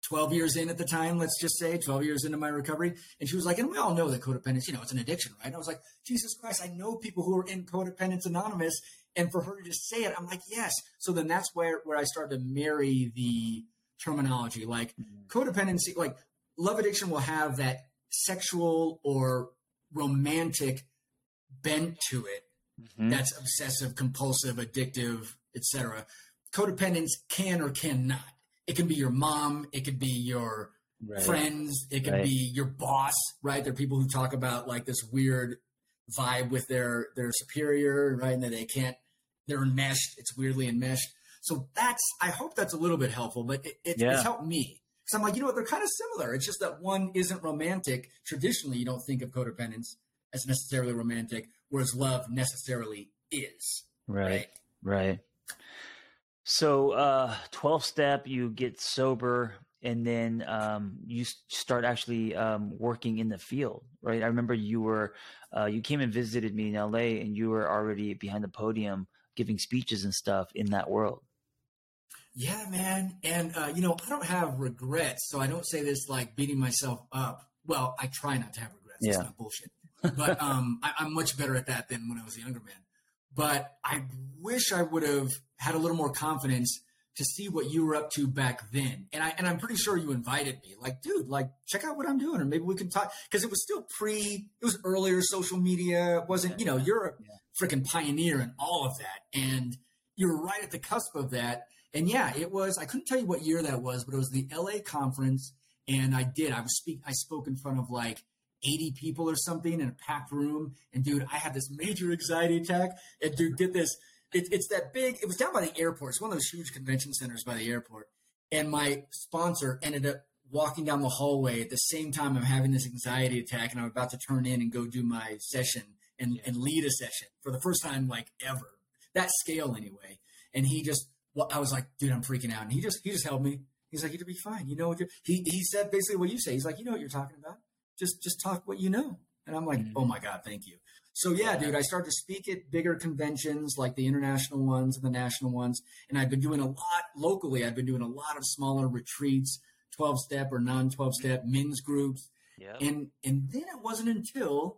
12 years in at the time, let's just say 12 years into my recovery. And she was like, and we all know that codependence, you know, it's an addiction, right? I was like, Jesus Christ, I know people who are in Codependence Anonymous. And for her to just say it, I'm like, yes. So then that's where, where I started to marry the terminology. Like mm-hmm. codependency, like love addiction will have that sexual or romantic bent to it. Mm-hmm. That's obsessive, compulsive, addictive, etc. Codependence can or cannot it can be your mom, it could be your right. friends, it could right. be your boss, right? There are people who talk about like this weird vibe with their their superior, right? And that they can't they're enmeshed. It's weirdly enmeshed. So that's I hope that's a little bit helpful, but it, it, yeah. it's helped me. So I'm like, you know what? They're kind of similar. It's just that one isn't romantic. Traditionally, you don't think of codependence as necessarily romantic, whereas love necessarily is. Right. Right. right. So, uh, 12 step, you get sober and then um, you start actually um, working in the field, right? I remember you were, uh, you came and visited me in LA and you were already behind the podium giving speeches and stuff in that world. Yeah, man. And, uh, you know, I don't have regrets. So I don't say this like beating myself up. Well, I try not to have regrets. Yeah. It's not bullshit. But um, I, I'm much better at that than when I was a younger man. But I wish I would have had a little more confidence to see what you were up to back then. And I and I'm pretty sure you invited me. Like, dude, like check out what I'm doing, or maybe we can talk because it was still pre. It was earlier social media. It wasn't you know you're a yeah. freaking pioneer in all of that, and you were right at the cusp of that. And yeah, it was. I couldn't tell you what year that was, but it was the LA conference, and I did. I was speak. I spoke in front of like 80 people or something in a packed room, and dude, I had this major anxiety attack. And dude, get this it, it's that big. It was down by the airport. It's one of those huge convention centers by the airport. And my sponsor ended up walking down the hallway at the same time I'm having this anxiety attack, and I'm about to turn in and go do my session and, and lead a session for the first time like ever. That scale anyway. And he just, well, I was like, dude, I'm freaking out. And he just, he just held me. He's like, you'll be fine. You know what you're, he, he said basically what you say. He's like, you know what you're talking about. Just, just talk what you know. And I'm like, mm-hmm. oh my God, thank you. So yeah, dude, I started to speak at bigger conventions like the international ones and the national ones. And I've been doing a lot locally. I've been doing a lot of smaller retreats, 12 step or non 12 step men's groups. Yeah. And, and then it wasn't until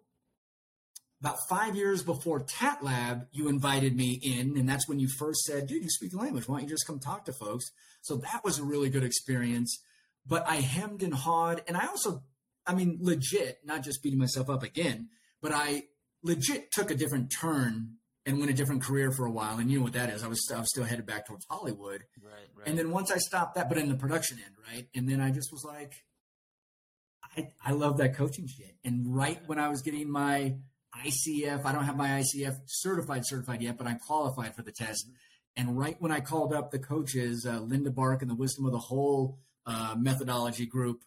about five years before Tat Lab, you invited me in. And that's when you first said, dude, you speak the language. Why don't you just come talk to folks? So that was a really good experience. But I hemmed and hawed. And I also, I mean, legit, not just beating myself up again, but I legit took a different turn and went a different career for a while. And you know what that is. I was, I was still headed back towards Hollywood. Right, right. And then once I stopped that, but in the production end, right? And then I just was like, I, I love that coaching shit. And right when I was getting my ICF, I don't have my ICF certified certified yet, but I'm qualified for the test. And right when I called up the coaches, uh, Linda Bark and the Wisdom of the Whole uh, methodology group,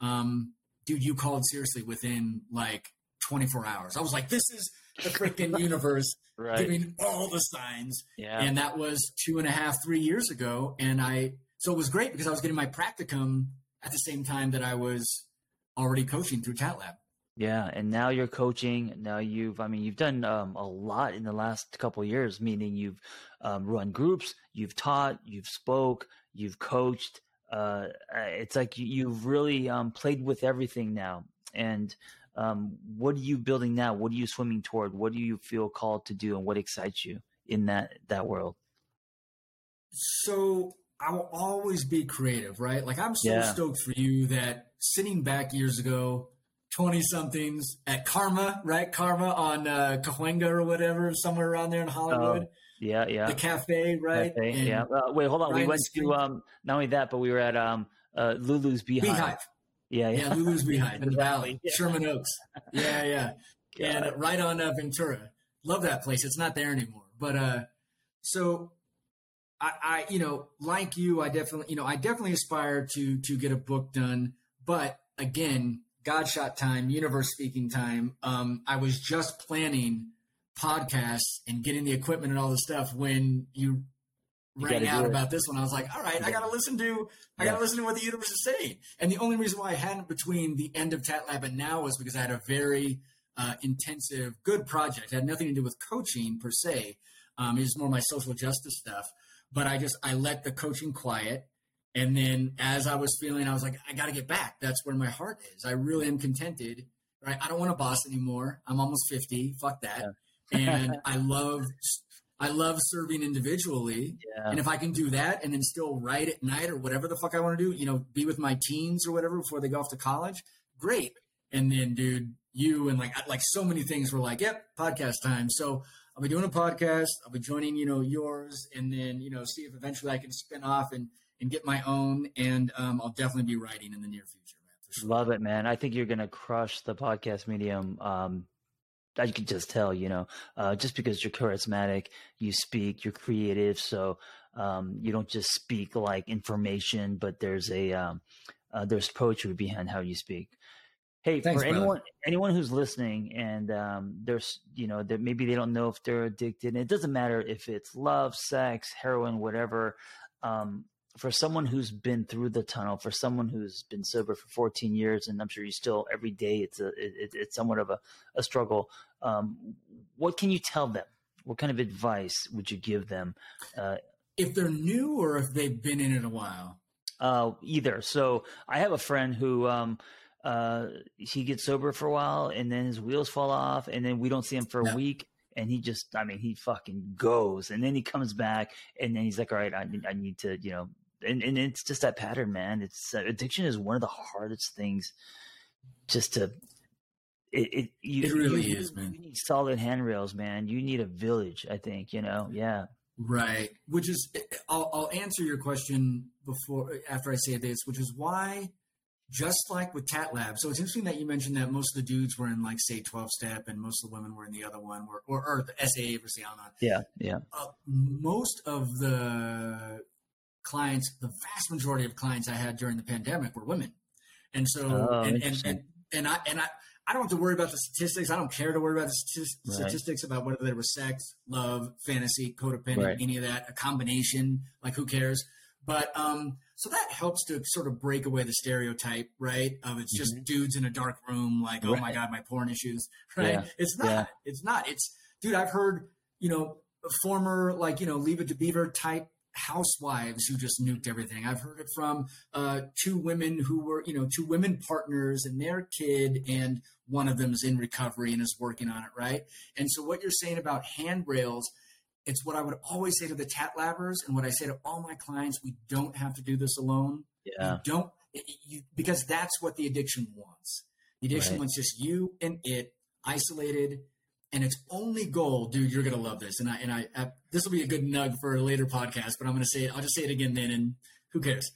um, dude, you called seriously within like 24 hours. I was like, this is the freaking universe right. giving all the signs. Yeah. And that was two and a half, three years ago. And I, so it was great because I was getting my practicum at the same time that I was already coaching through TatLab. Yeah, and now you're coaching. Now you've, I mean, you've done um, a lot in the last couple years. Meaning you've um, run groups, you've taught, you've spoke, you've coached. Uh, it's like you, have really um, played with everything now, and um, what are you building now? What are you swimming toward? What do you feel called to do, and what excites you in that that world? So I will always be creative, right? Like I'm so yeah. stoked for you that sitting back years ago, twenty somethings at Karma, right? Karma on uh, Cahuenga or whatever, somewhere around there in Hollywood. Oh, yeah, yeah. The cafe, right? Cafe, yeah. Uh, wait, hold on. Ryan we went to um, not only that, but we were at um, uh, Lulu's Beehive. Beehive. Yeah, yeah. yeah Lulu's behind in the Valley, yeah. Sherman Oaks. Yeah, yeah. And right on uh, Ventura. Love that place. It's not there anymore. But uh, so I, I, you know, like you, I definitely, you know, I definitely aspire to to get a book done. But again, God shot time, universe speaking time. Um, I was just planning podcasts and getting the equipment and all the stuff when you rang out about this one. I was like, all right, I got to listen to, I got to listen to what the universe is saying. And the only reason why I hadn't between the end of Tat Lab and now was because I had a very uh, intensive, good project. It had nothing to do with coaching per se. Um, it was more my social justice stuff. But I just, I let the coaching quiet. And then as I was feeling, I was like, I got to get back. That's where my heart is. I really am contented. Right? I don't want a boss anymore. I'm almost 50. Fuck that. Yeah. and I love I love serving individually. Yeah. And if I can do that and then still write at night or whatever the fuck I want to do, you know, be with my teens or whatever before they go off to college, great. And then, dude, you and like like so many things were like, yep, podcast time. So I'll be doing a podcast. I'll be joining, you know, yours, and then you know, see if eventually I can spin off and and get my own. And um, I'll definitely be writing in the near future. Man, sure. Love it, man. I think you're gonna crush the podcast medium. Um, you can just tell, you know, uh, just because you're charismatic, you speak, you're creative. So um, you don't just speak like information, but there's a um, uh, there's poetry behind how you speak. Hey, Thanks, for brother. anyone anyone who's listening and um, there's you know that maybe they don't know if they're addicted. And it doesn't matter if it's love, sex, heroin, whatever. Um, for someone who's been through the tunnel, for someone who's been sober for 14 years, and I'm sure you still every day it's a it, it's somewhat of a, a struggle. Um, what can you tell them? What kind of advice would you give them uh, If they're new or if they've been in it a while? Uh, either. So I have a friend who um, uh, he gets sober for a while and then his wheels fall off and then we don't see him for a week and he just I mean he fucking goes and then he comes back and then he's like all right I, I need to you know and, and it's just that pattern man it's uh, addiction is one of the hardest things just to it, it, you, it really you, is man you need solid handrails man you need a village I think you know yeah right which is eh, eh, I'll, I'll answer your question before eh, after I say this which is why just like with Tat Lab. So it's interesting that you mentioned that most of the dudes were in like say 12 step and most of the women were in the other one or, or, or the SAA versus Al-Anon. Yeah. Yeah. Uh, most of the clients, the vast majority of clients I had during the pandemic were women. And so, oh, and, and, and, and, I, and I, I don't have to worry about the statistics. I don't care to worry about the statistics right. about whether they were sex, love, fantasy, codependent, right. any of that, a combination. Like, who cares? But um, so that helps to sort of break away the stereotype, right? Of it's just mm-hmm. dudes in a dark room, like, right. oh my god, my porn issues, right? Yeah. It's not. Yeah. It's not. It's dude. I've heard you know former like you know Leave It to Beaver type housewives who just nuked everything. I've heard it from uh, two women who were, you know, two women partners and their kid, and one of them is in recovery and is working on it, right? And so, what you're saying about handrails it's what I would always say to the tat labbers and what I say to all my clients. We don't have to do this alone. Yeah. You don't, you, because that's what the addiction wants. The addiction right. wants just you and it isolated. And its only goal, dude, you're going to love this. And I, and I, I this will be a good nug for a later podcast, but I'm going to say it. I'll just say it again then. And who cares?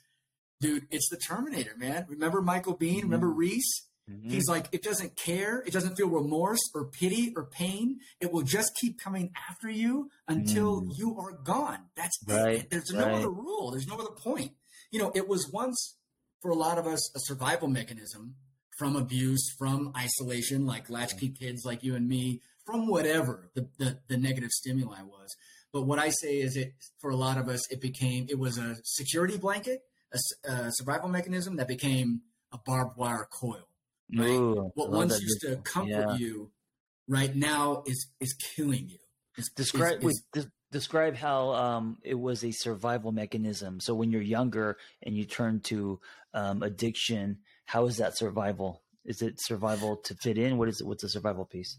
Dude, it's the Terminator, man. Remember Michael Biehn? Mm-hmm. Remember Reese? Mm-hmm. He's like, it doesn't care. It doesn't feel remorse or pity or pain. It will just keep coming after you until mm. you are gone. That's right. it. There's no right. other rule. There's no other point. You know, it was once for a lot of us a survival mechanism from abuse, from isolation, like latchkey kids like you and me, from whatever the, the, the negative stimuli was. But what I say is it, for a lot of us, it became, it was a security blanket, a, a survival mechanism that became a barbed wire coil right? Ooh, what once used to comfort yeah. you, right now is is killing you. It's, describe describe how um, it was a survival mechanism. So when you're younger and you turn to um, addiction, how is that survival? Is it survival to fit in? What is it? What's the survival piece?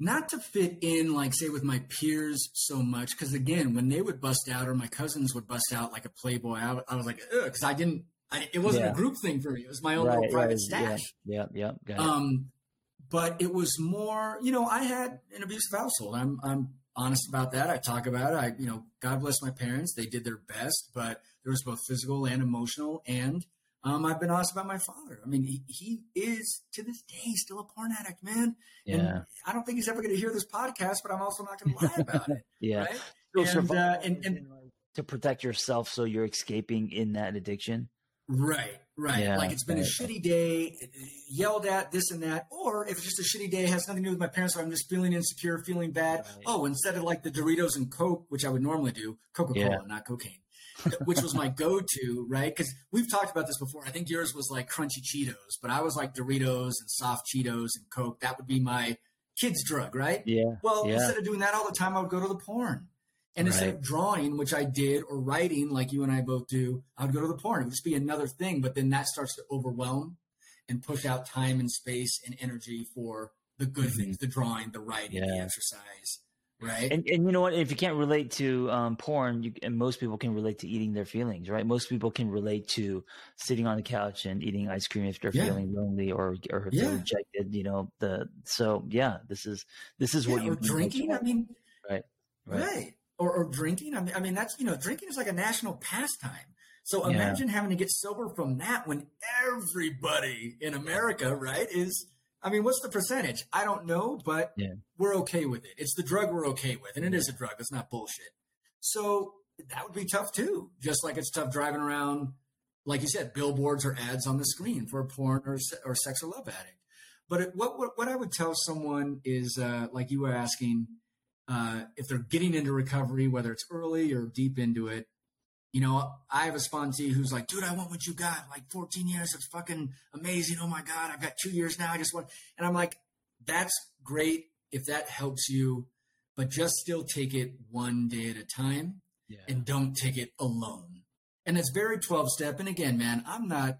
Not to fit in, like say with my peers so much, because again, when they would bust out or my cousins would bust out like a Playboy, I, I was like, because I didn't I, it wasn't yeah. a group thing for me. It was my own right, little private right, stash. Yeah, yeah, yeah um, but it was more, you know, I had an abusive household. I'm, I'm honest about that. I talk about it. I, you know, God bless my parents. They did their best, but there was both physical and emotional. And um, I've been honest about my father. I mean, he, he is to this day still a porn addict, man. Yeah. And I don't think he's ever going to hear this podcast, but I'm also not going to lie about it. yeah. Right? And, uh, and, and, to protect yourself, so you're escaping in that addiction. Right, right. Yeah, like it's been right. a shitty day, yelled at, this and that. Or if it's just a shitty day, has nothing to do with my parents, so I'm just feeling insecure, feeling bad. Right. Oh, instead of like the Doritos and Coke, which I would normally do, Coca Cola, yeah. not cocaine, which was my go to, right? Because we've talked about this before. I think yours was like crunchy Cheetos, but I was like Doritos and soft Cheetos and Coke. That would be my kid's drug, right? Yeah. Well, yeah. instead of doing that all the time, I would go to the porn. And right. instead of drawing, which I did, or writing, like you and I both do, I would go to the porn. It would just be another thing. But then that starts to overwhelm and push out time and space and energy for the good mm-hmm. things, the drawing, the writing, yeah. the exercise. Right. And, and you know what? If you can't relate to um, porn, you, and most people can relate to eating their feelings, right? Most people can relate to sitting on the couch and eating ice cream if they're yeah. feeling lonely or or yeah. rejected. You know the so yeah, this is this is what you drinking. I mean, right, right. right or, or drinking. I mean, I mean, that's, you know, drinking is like a national pastime. So imagine yeah. having to get sober from that when everybody in America, right, is, I mean, what's the percentage? I don't know, but yeah. we're okay with it. It's the drug we're okay with, and it is a drug. It's not bullshit. So that would be tough too. Just like it's tough driving around, like you said, billboards or ads on the screen for a porn or, or sex or love addict. But it, what, what, what I would tell someone is, uh, like you were asking, uh, if they're getting into recovery, whether it's early or deep into it, you know, I have a sponsee who's like, dude, I want what you got. Like 14 years, it's fucking amazing. Oh my God, I've got two years now. I just want, and I'm like, that's great if that helps you, but just still take it one day at a time. yeah. and don't take it alone. And it's very 12 step. And again, man, I'm not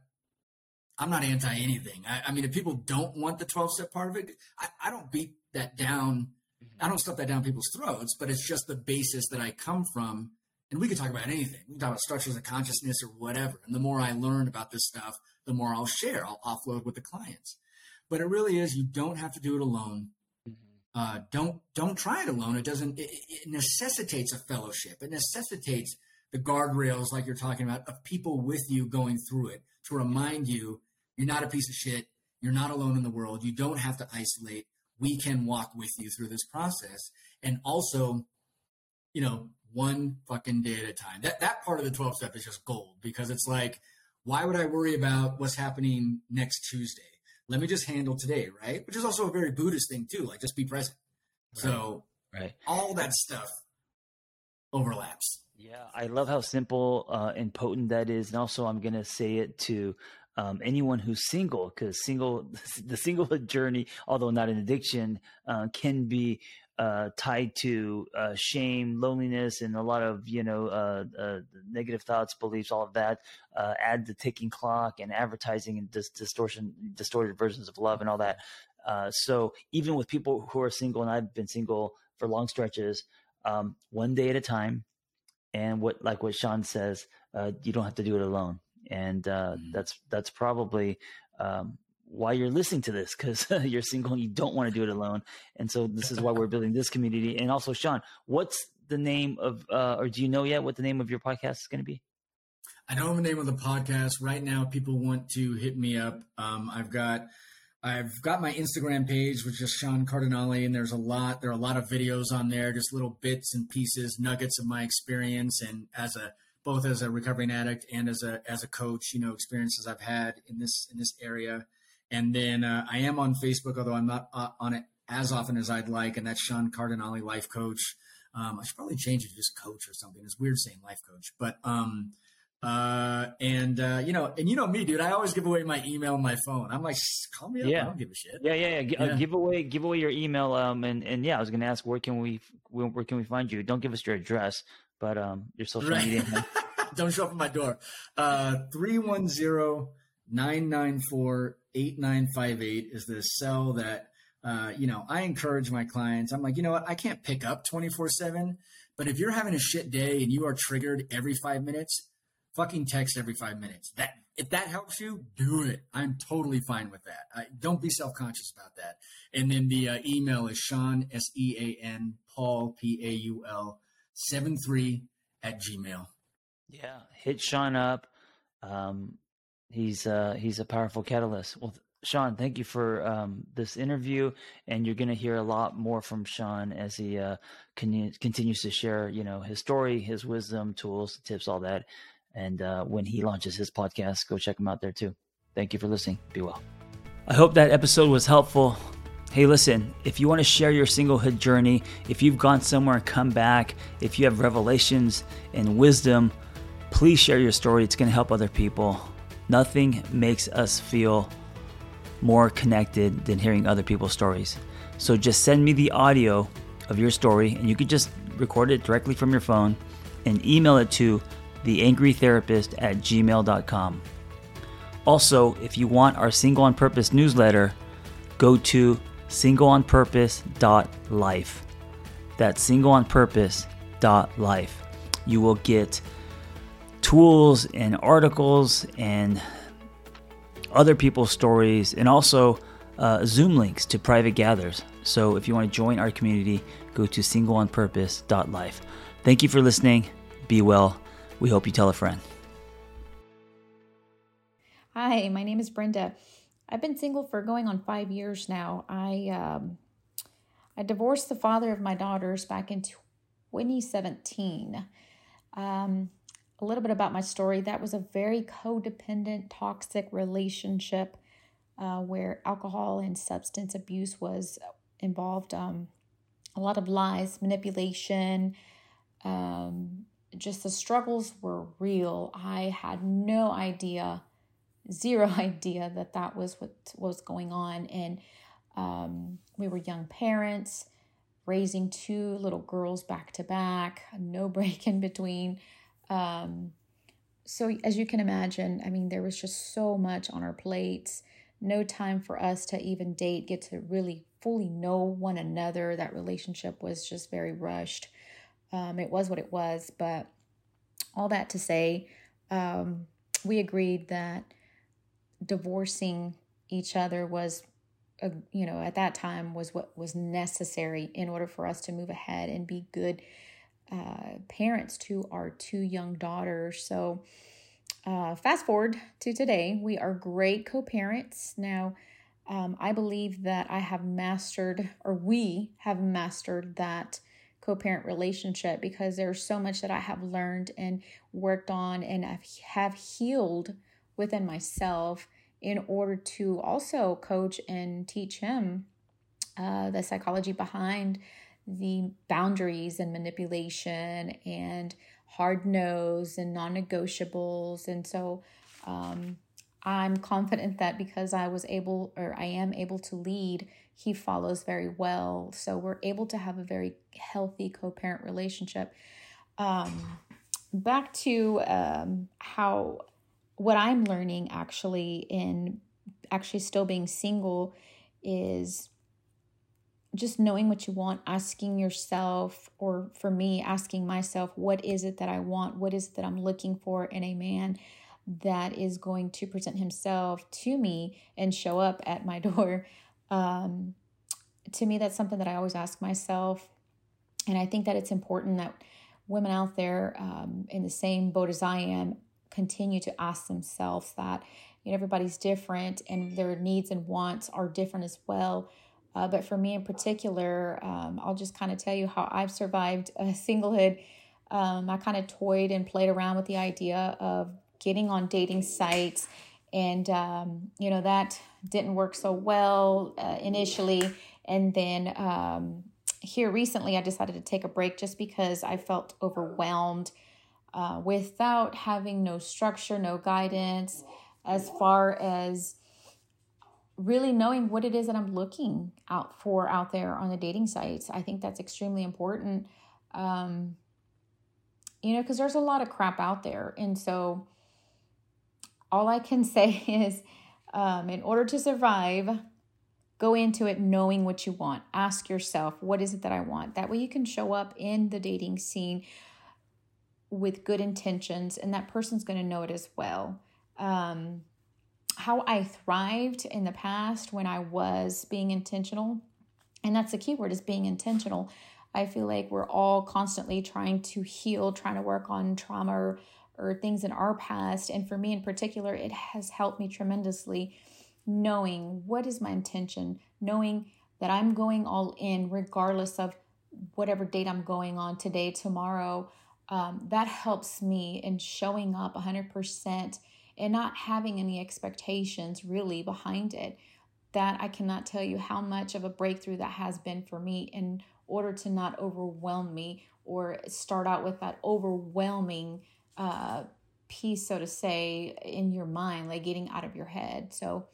I'm not anti anything. I, I, mean, if people don't want the 12 step part of it, I, I don't beat that down. Mm-hmm. I don't stuff that down people's throats, but it's just the basis that I come from. And we can talk about anything. We can talk about structures of consciousness or whatever. And the more I learn about this stuff, the more I'll share. I'll offload with the clients. But it really is, you don't have to do it alone. Mm-hmm. Uh, don't don't try it alone. It doesn't. It, it necessitates a fellowship. It necessitates the guardrails, like you're talking about, of people with you going through it to remind you you're not a piece of shit. You're not alone in the world. You don't have to isolate. We can walk with you through this process. And also, you know, one fucking day at a time. That that part of the 12 step is just gold because it's like, why would I worry about what's happening next Tuesday? Let me just handle today, right? Which is also a very Buddhist thing too, like just be present. Right. So right. all that stuff overlaps. Yeah, I love how simple uh, and potent that is, and also I'm gonna say it to um, anyone who's single, because single, the singlehood journey, although not an addiction, uh, can be uh, tied to uh, shame, loneliness, and a lot of you know uh, uh, negative thoughts, beliefs, all of that. Uh, add the ticking clock and advertising and dis- distortion, distorted versions of love, and all that. so even with people who are single, and I've been single for long stretches, um, one day at a time, and what like what Sean says, you don't have to do it alone and uh, mm-hmm. that's that's probably um, why you're listening to this because you're single and you don't want to do it alone. And so this is why we're building this community. And also, Sean, what's the name of, uh, or do you know yet what the name of your podcast is going to be? I don't know the name of the podcast right now. People want to hit me up. Um, I've got. I've got my Instagram page, which is Sean Cardinalli, and there's a lot. There are a lot of videos on there, just little bits and pieces, nuggets of my experience, and as a both as a recovering addict and as a as a coach, you know, experiences I've had in this in this area. And then uh, I am on Facebook, although I'm not uh, on it as often as I'd like, and that's Sean Cardinalli, life coach. Um, I should probably change it to just coach or something. It's weird saying life coach, but um, uh, and uh, you know, and you know me, dude. I always give away my email and my phone. I'm like, call me up. Yeah. I don't give a shit. Yeah, yeah, yeah. Uh, yeah. Uh, give away, give away your email. Um, and and yeah, I was gonna ask where can we where, where can we find you? Don't give us your address, but um, your social right. media. Don't show up at my door. Uh, 310-994-8958 is the cell that, uh, you know, I encourage my clients. I'm like, you know what? I can't pick up 24 seven, but if you're having a shit day and you are triggered every five minutes, fucking text every five minutes. That if that helps you, do it. I'm totally fine with that. I, don't be self conscious about that. And then the uh, email is Sean S E A N Paul P A U L seven three at Gmail. Yeah, hit Sean up. Um, he's uh, he's a powerful catalyst. Well, Sean, thank you for um, this interview, and you're going to hear a lot more from Sean as he uh, con- continues to share, you know, his story, his wisdom, tools, tips, all that. And uh, when he launches his podcast, go check him out there too. Thank you for listening. Be well. I hope that episode was helpful. Hey, listen, if you want to share your singlehood journey, if you've gone somewhere and come back, if you have revelations and wisdom, please share your story. It's going to help other people. Nothing makes us feel more connected than hearing other people's stories. So just send me the audio of your story, and you could just record it directly from your phone and email it to theangrytherapist at gmail.com. Also, if you want our Single on Purpose newsletter, go to singleonpurpose.life. That's singleonpurpose.life. You will get tools and articles and other people's stories and also uh, Zoom links to private gathers. So if you want to join our community, go to singleonpurpose.life. Thank you for listening. Be well. We hope you tell a friend. Hi, my name is Brenda. I've been single for going on five years now. I um, I divorced the father of my daughters back in 2017. Um, a little bit about my story. That was a very codependent, toxic relationship uh, where alcohol and substance abuse was involved. Um, a lot of lies, manipulation, um, just the struggles were real. I had no idea zero idea that that was what was going on. And um, we were young parents, raising two little girls back to back, no break in between. Um, so, as you can imagine, I mean, there was just so much on our plates, no time for us to even date, get to really fully know one another. That relationship was just very rushed. Um, it was what it was, but all that to say, um, we agreed that divorcing each other was uh, you know at that time was what was necessary in order for us to move ahead and be good uh, parents to our two young daughters. So uh, fast forward to today we are great co-parents. Now um, i believe that i have mastered or we have mastered that co-parent relationship because there's so much that i have learned and worked on and have healed within myself in order to also coach and teach him uh, the psychology behind the boundaries and manipulation and hard nose and non negotiables. And so um, I'm confident that because I was able or I am able to lead, he follows very well. So we're able to have a very healthy co parent relationship. Um, back to um, how what I'm learning actually in actually still being single is just knowing what you want, asking yourself, or for me, asking myself, what is it that I want? What is it that I'm looking for in a man that is going to present himself to me and show up at my door? Um, to me, that's something that I always ask myself. And I think that it's important that women out there um, in the same boat as I am continue to ask themselves that. You know, everybody's different and their needs and wants are different as well. Uh, but for me in particular, um, I'll just kind of tell you how I've survived a singlehood. Um, I kind of toyed and played around with the idea of getting on dating sites, and um, you know that didn't work so well uh, initially. And then um, here recently, I decided to take a break just because I felt overwhelmed uh, without having no structure, no guidance, as far as really knowing what it is that I'm looking out for out there on the dating sites. I think that's extremely important. Um, you know, because there's a lot of crap out there. And so all I can say is um, in order to survive, go into it knowing what you want. Ask yourself, what is it that I want? That way you can show up in the dating scene with good intentions, and that person's going to know it as well. Um, how I thrived in the past when I was being intentional, and that's the key word is being intentional. I feel like we're all constantly trying to heal, trying to work on trauma or, or things in our past. And for me in particular, it has helped me tremendously knowing what is my intention, knowing that I'm going all in regardless of whatever date I'm going on today, tomorrow, um, that helps me in showing up 100% and not having any expectations really behind it. That I cannot tell you how much of a breakthrough that has been for me in order to not overwhelm me or start out with that overwhelming uh, piece, so to say, in your mind, like getting out of your head. So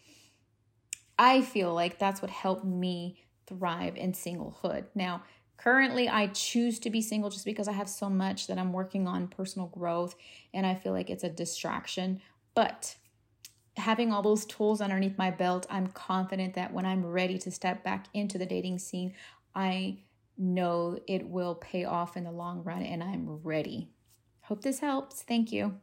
I feel like that's what helped me thrive in singlehood. Now, Currently, I choose to be single just because I have so much that I'm working on personal growth and I feel like it's a distraction. But having all those tools underneath my belt, I'm confident that when I'm ready to step back into the dating scene, I know it will pay off in the long run and I'm ready. Hope this helps. Thank you.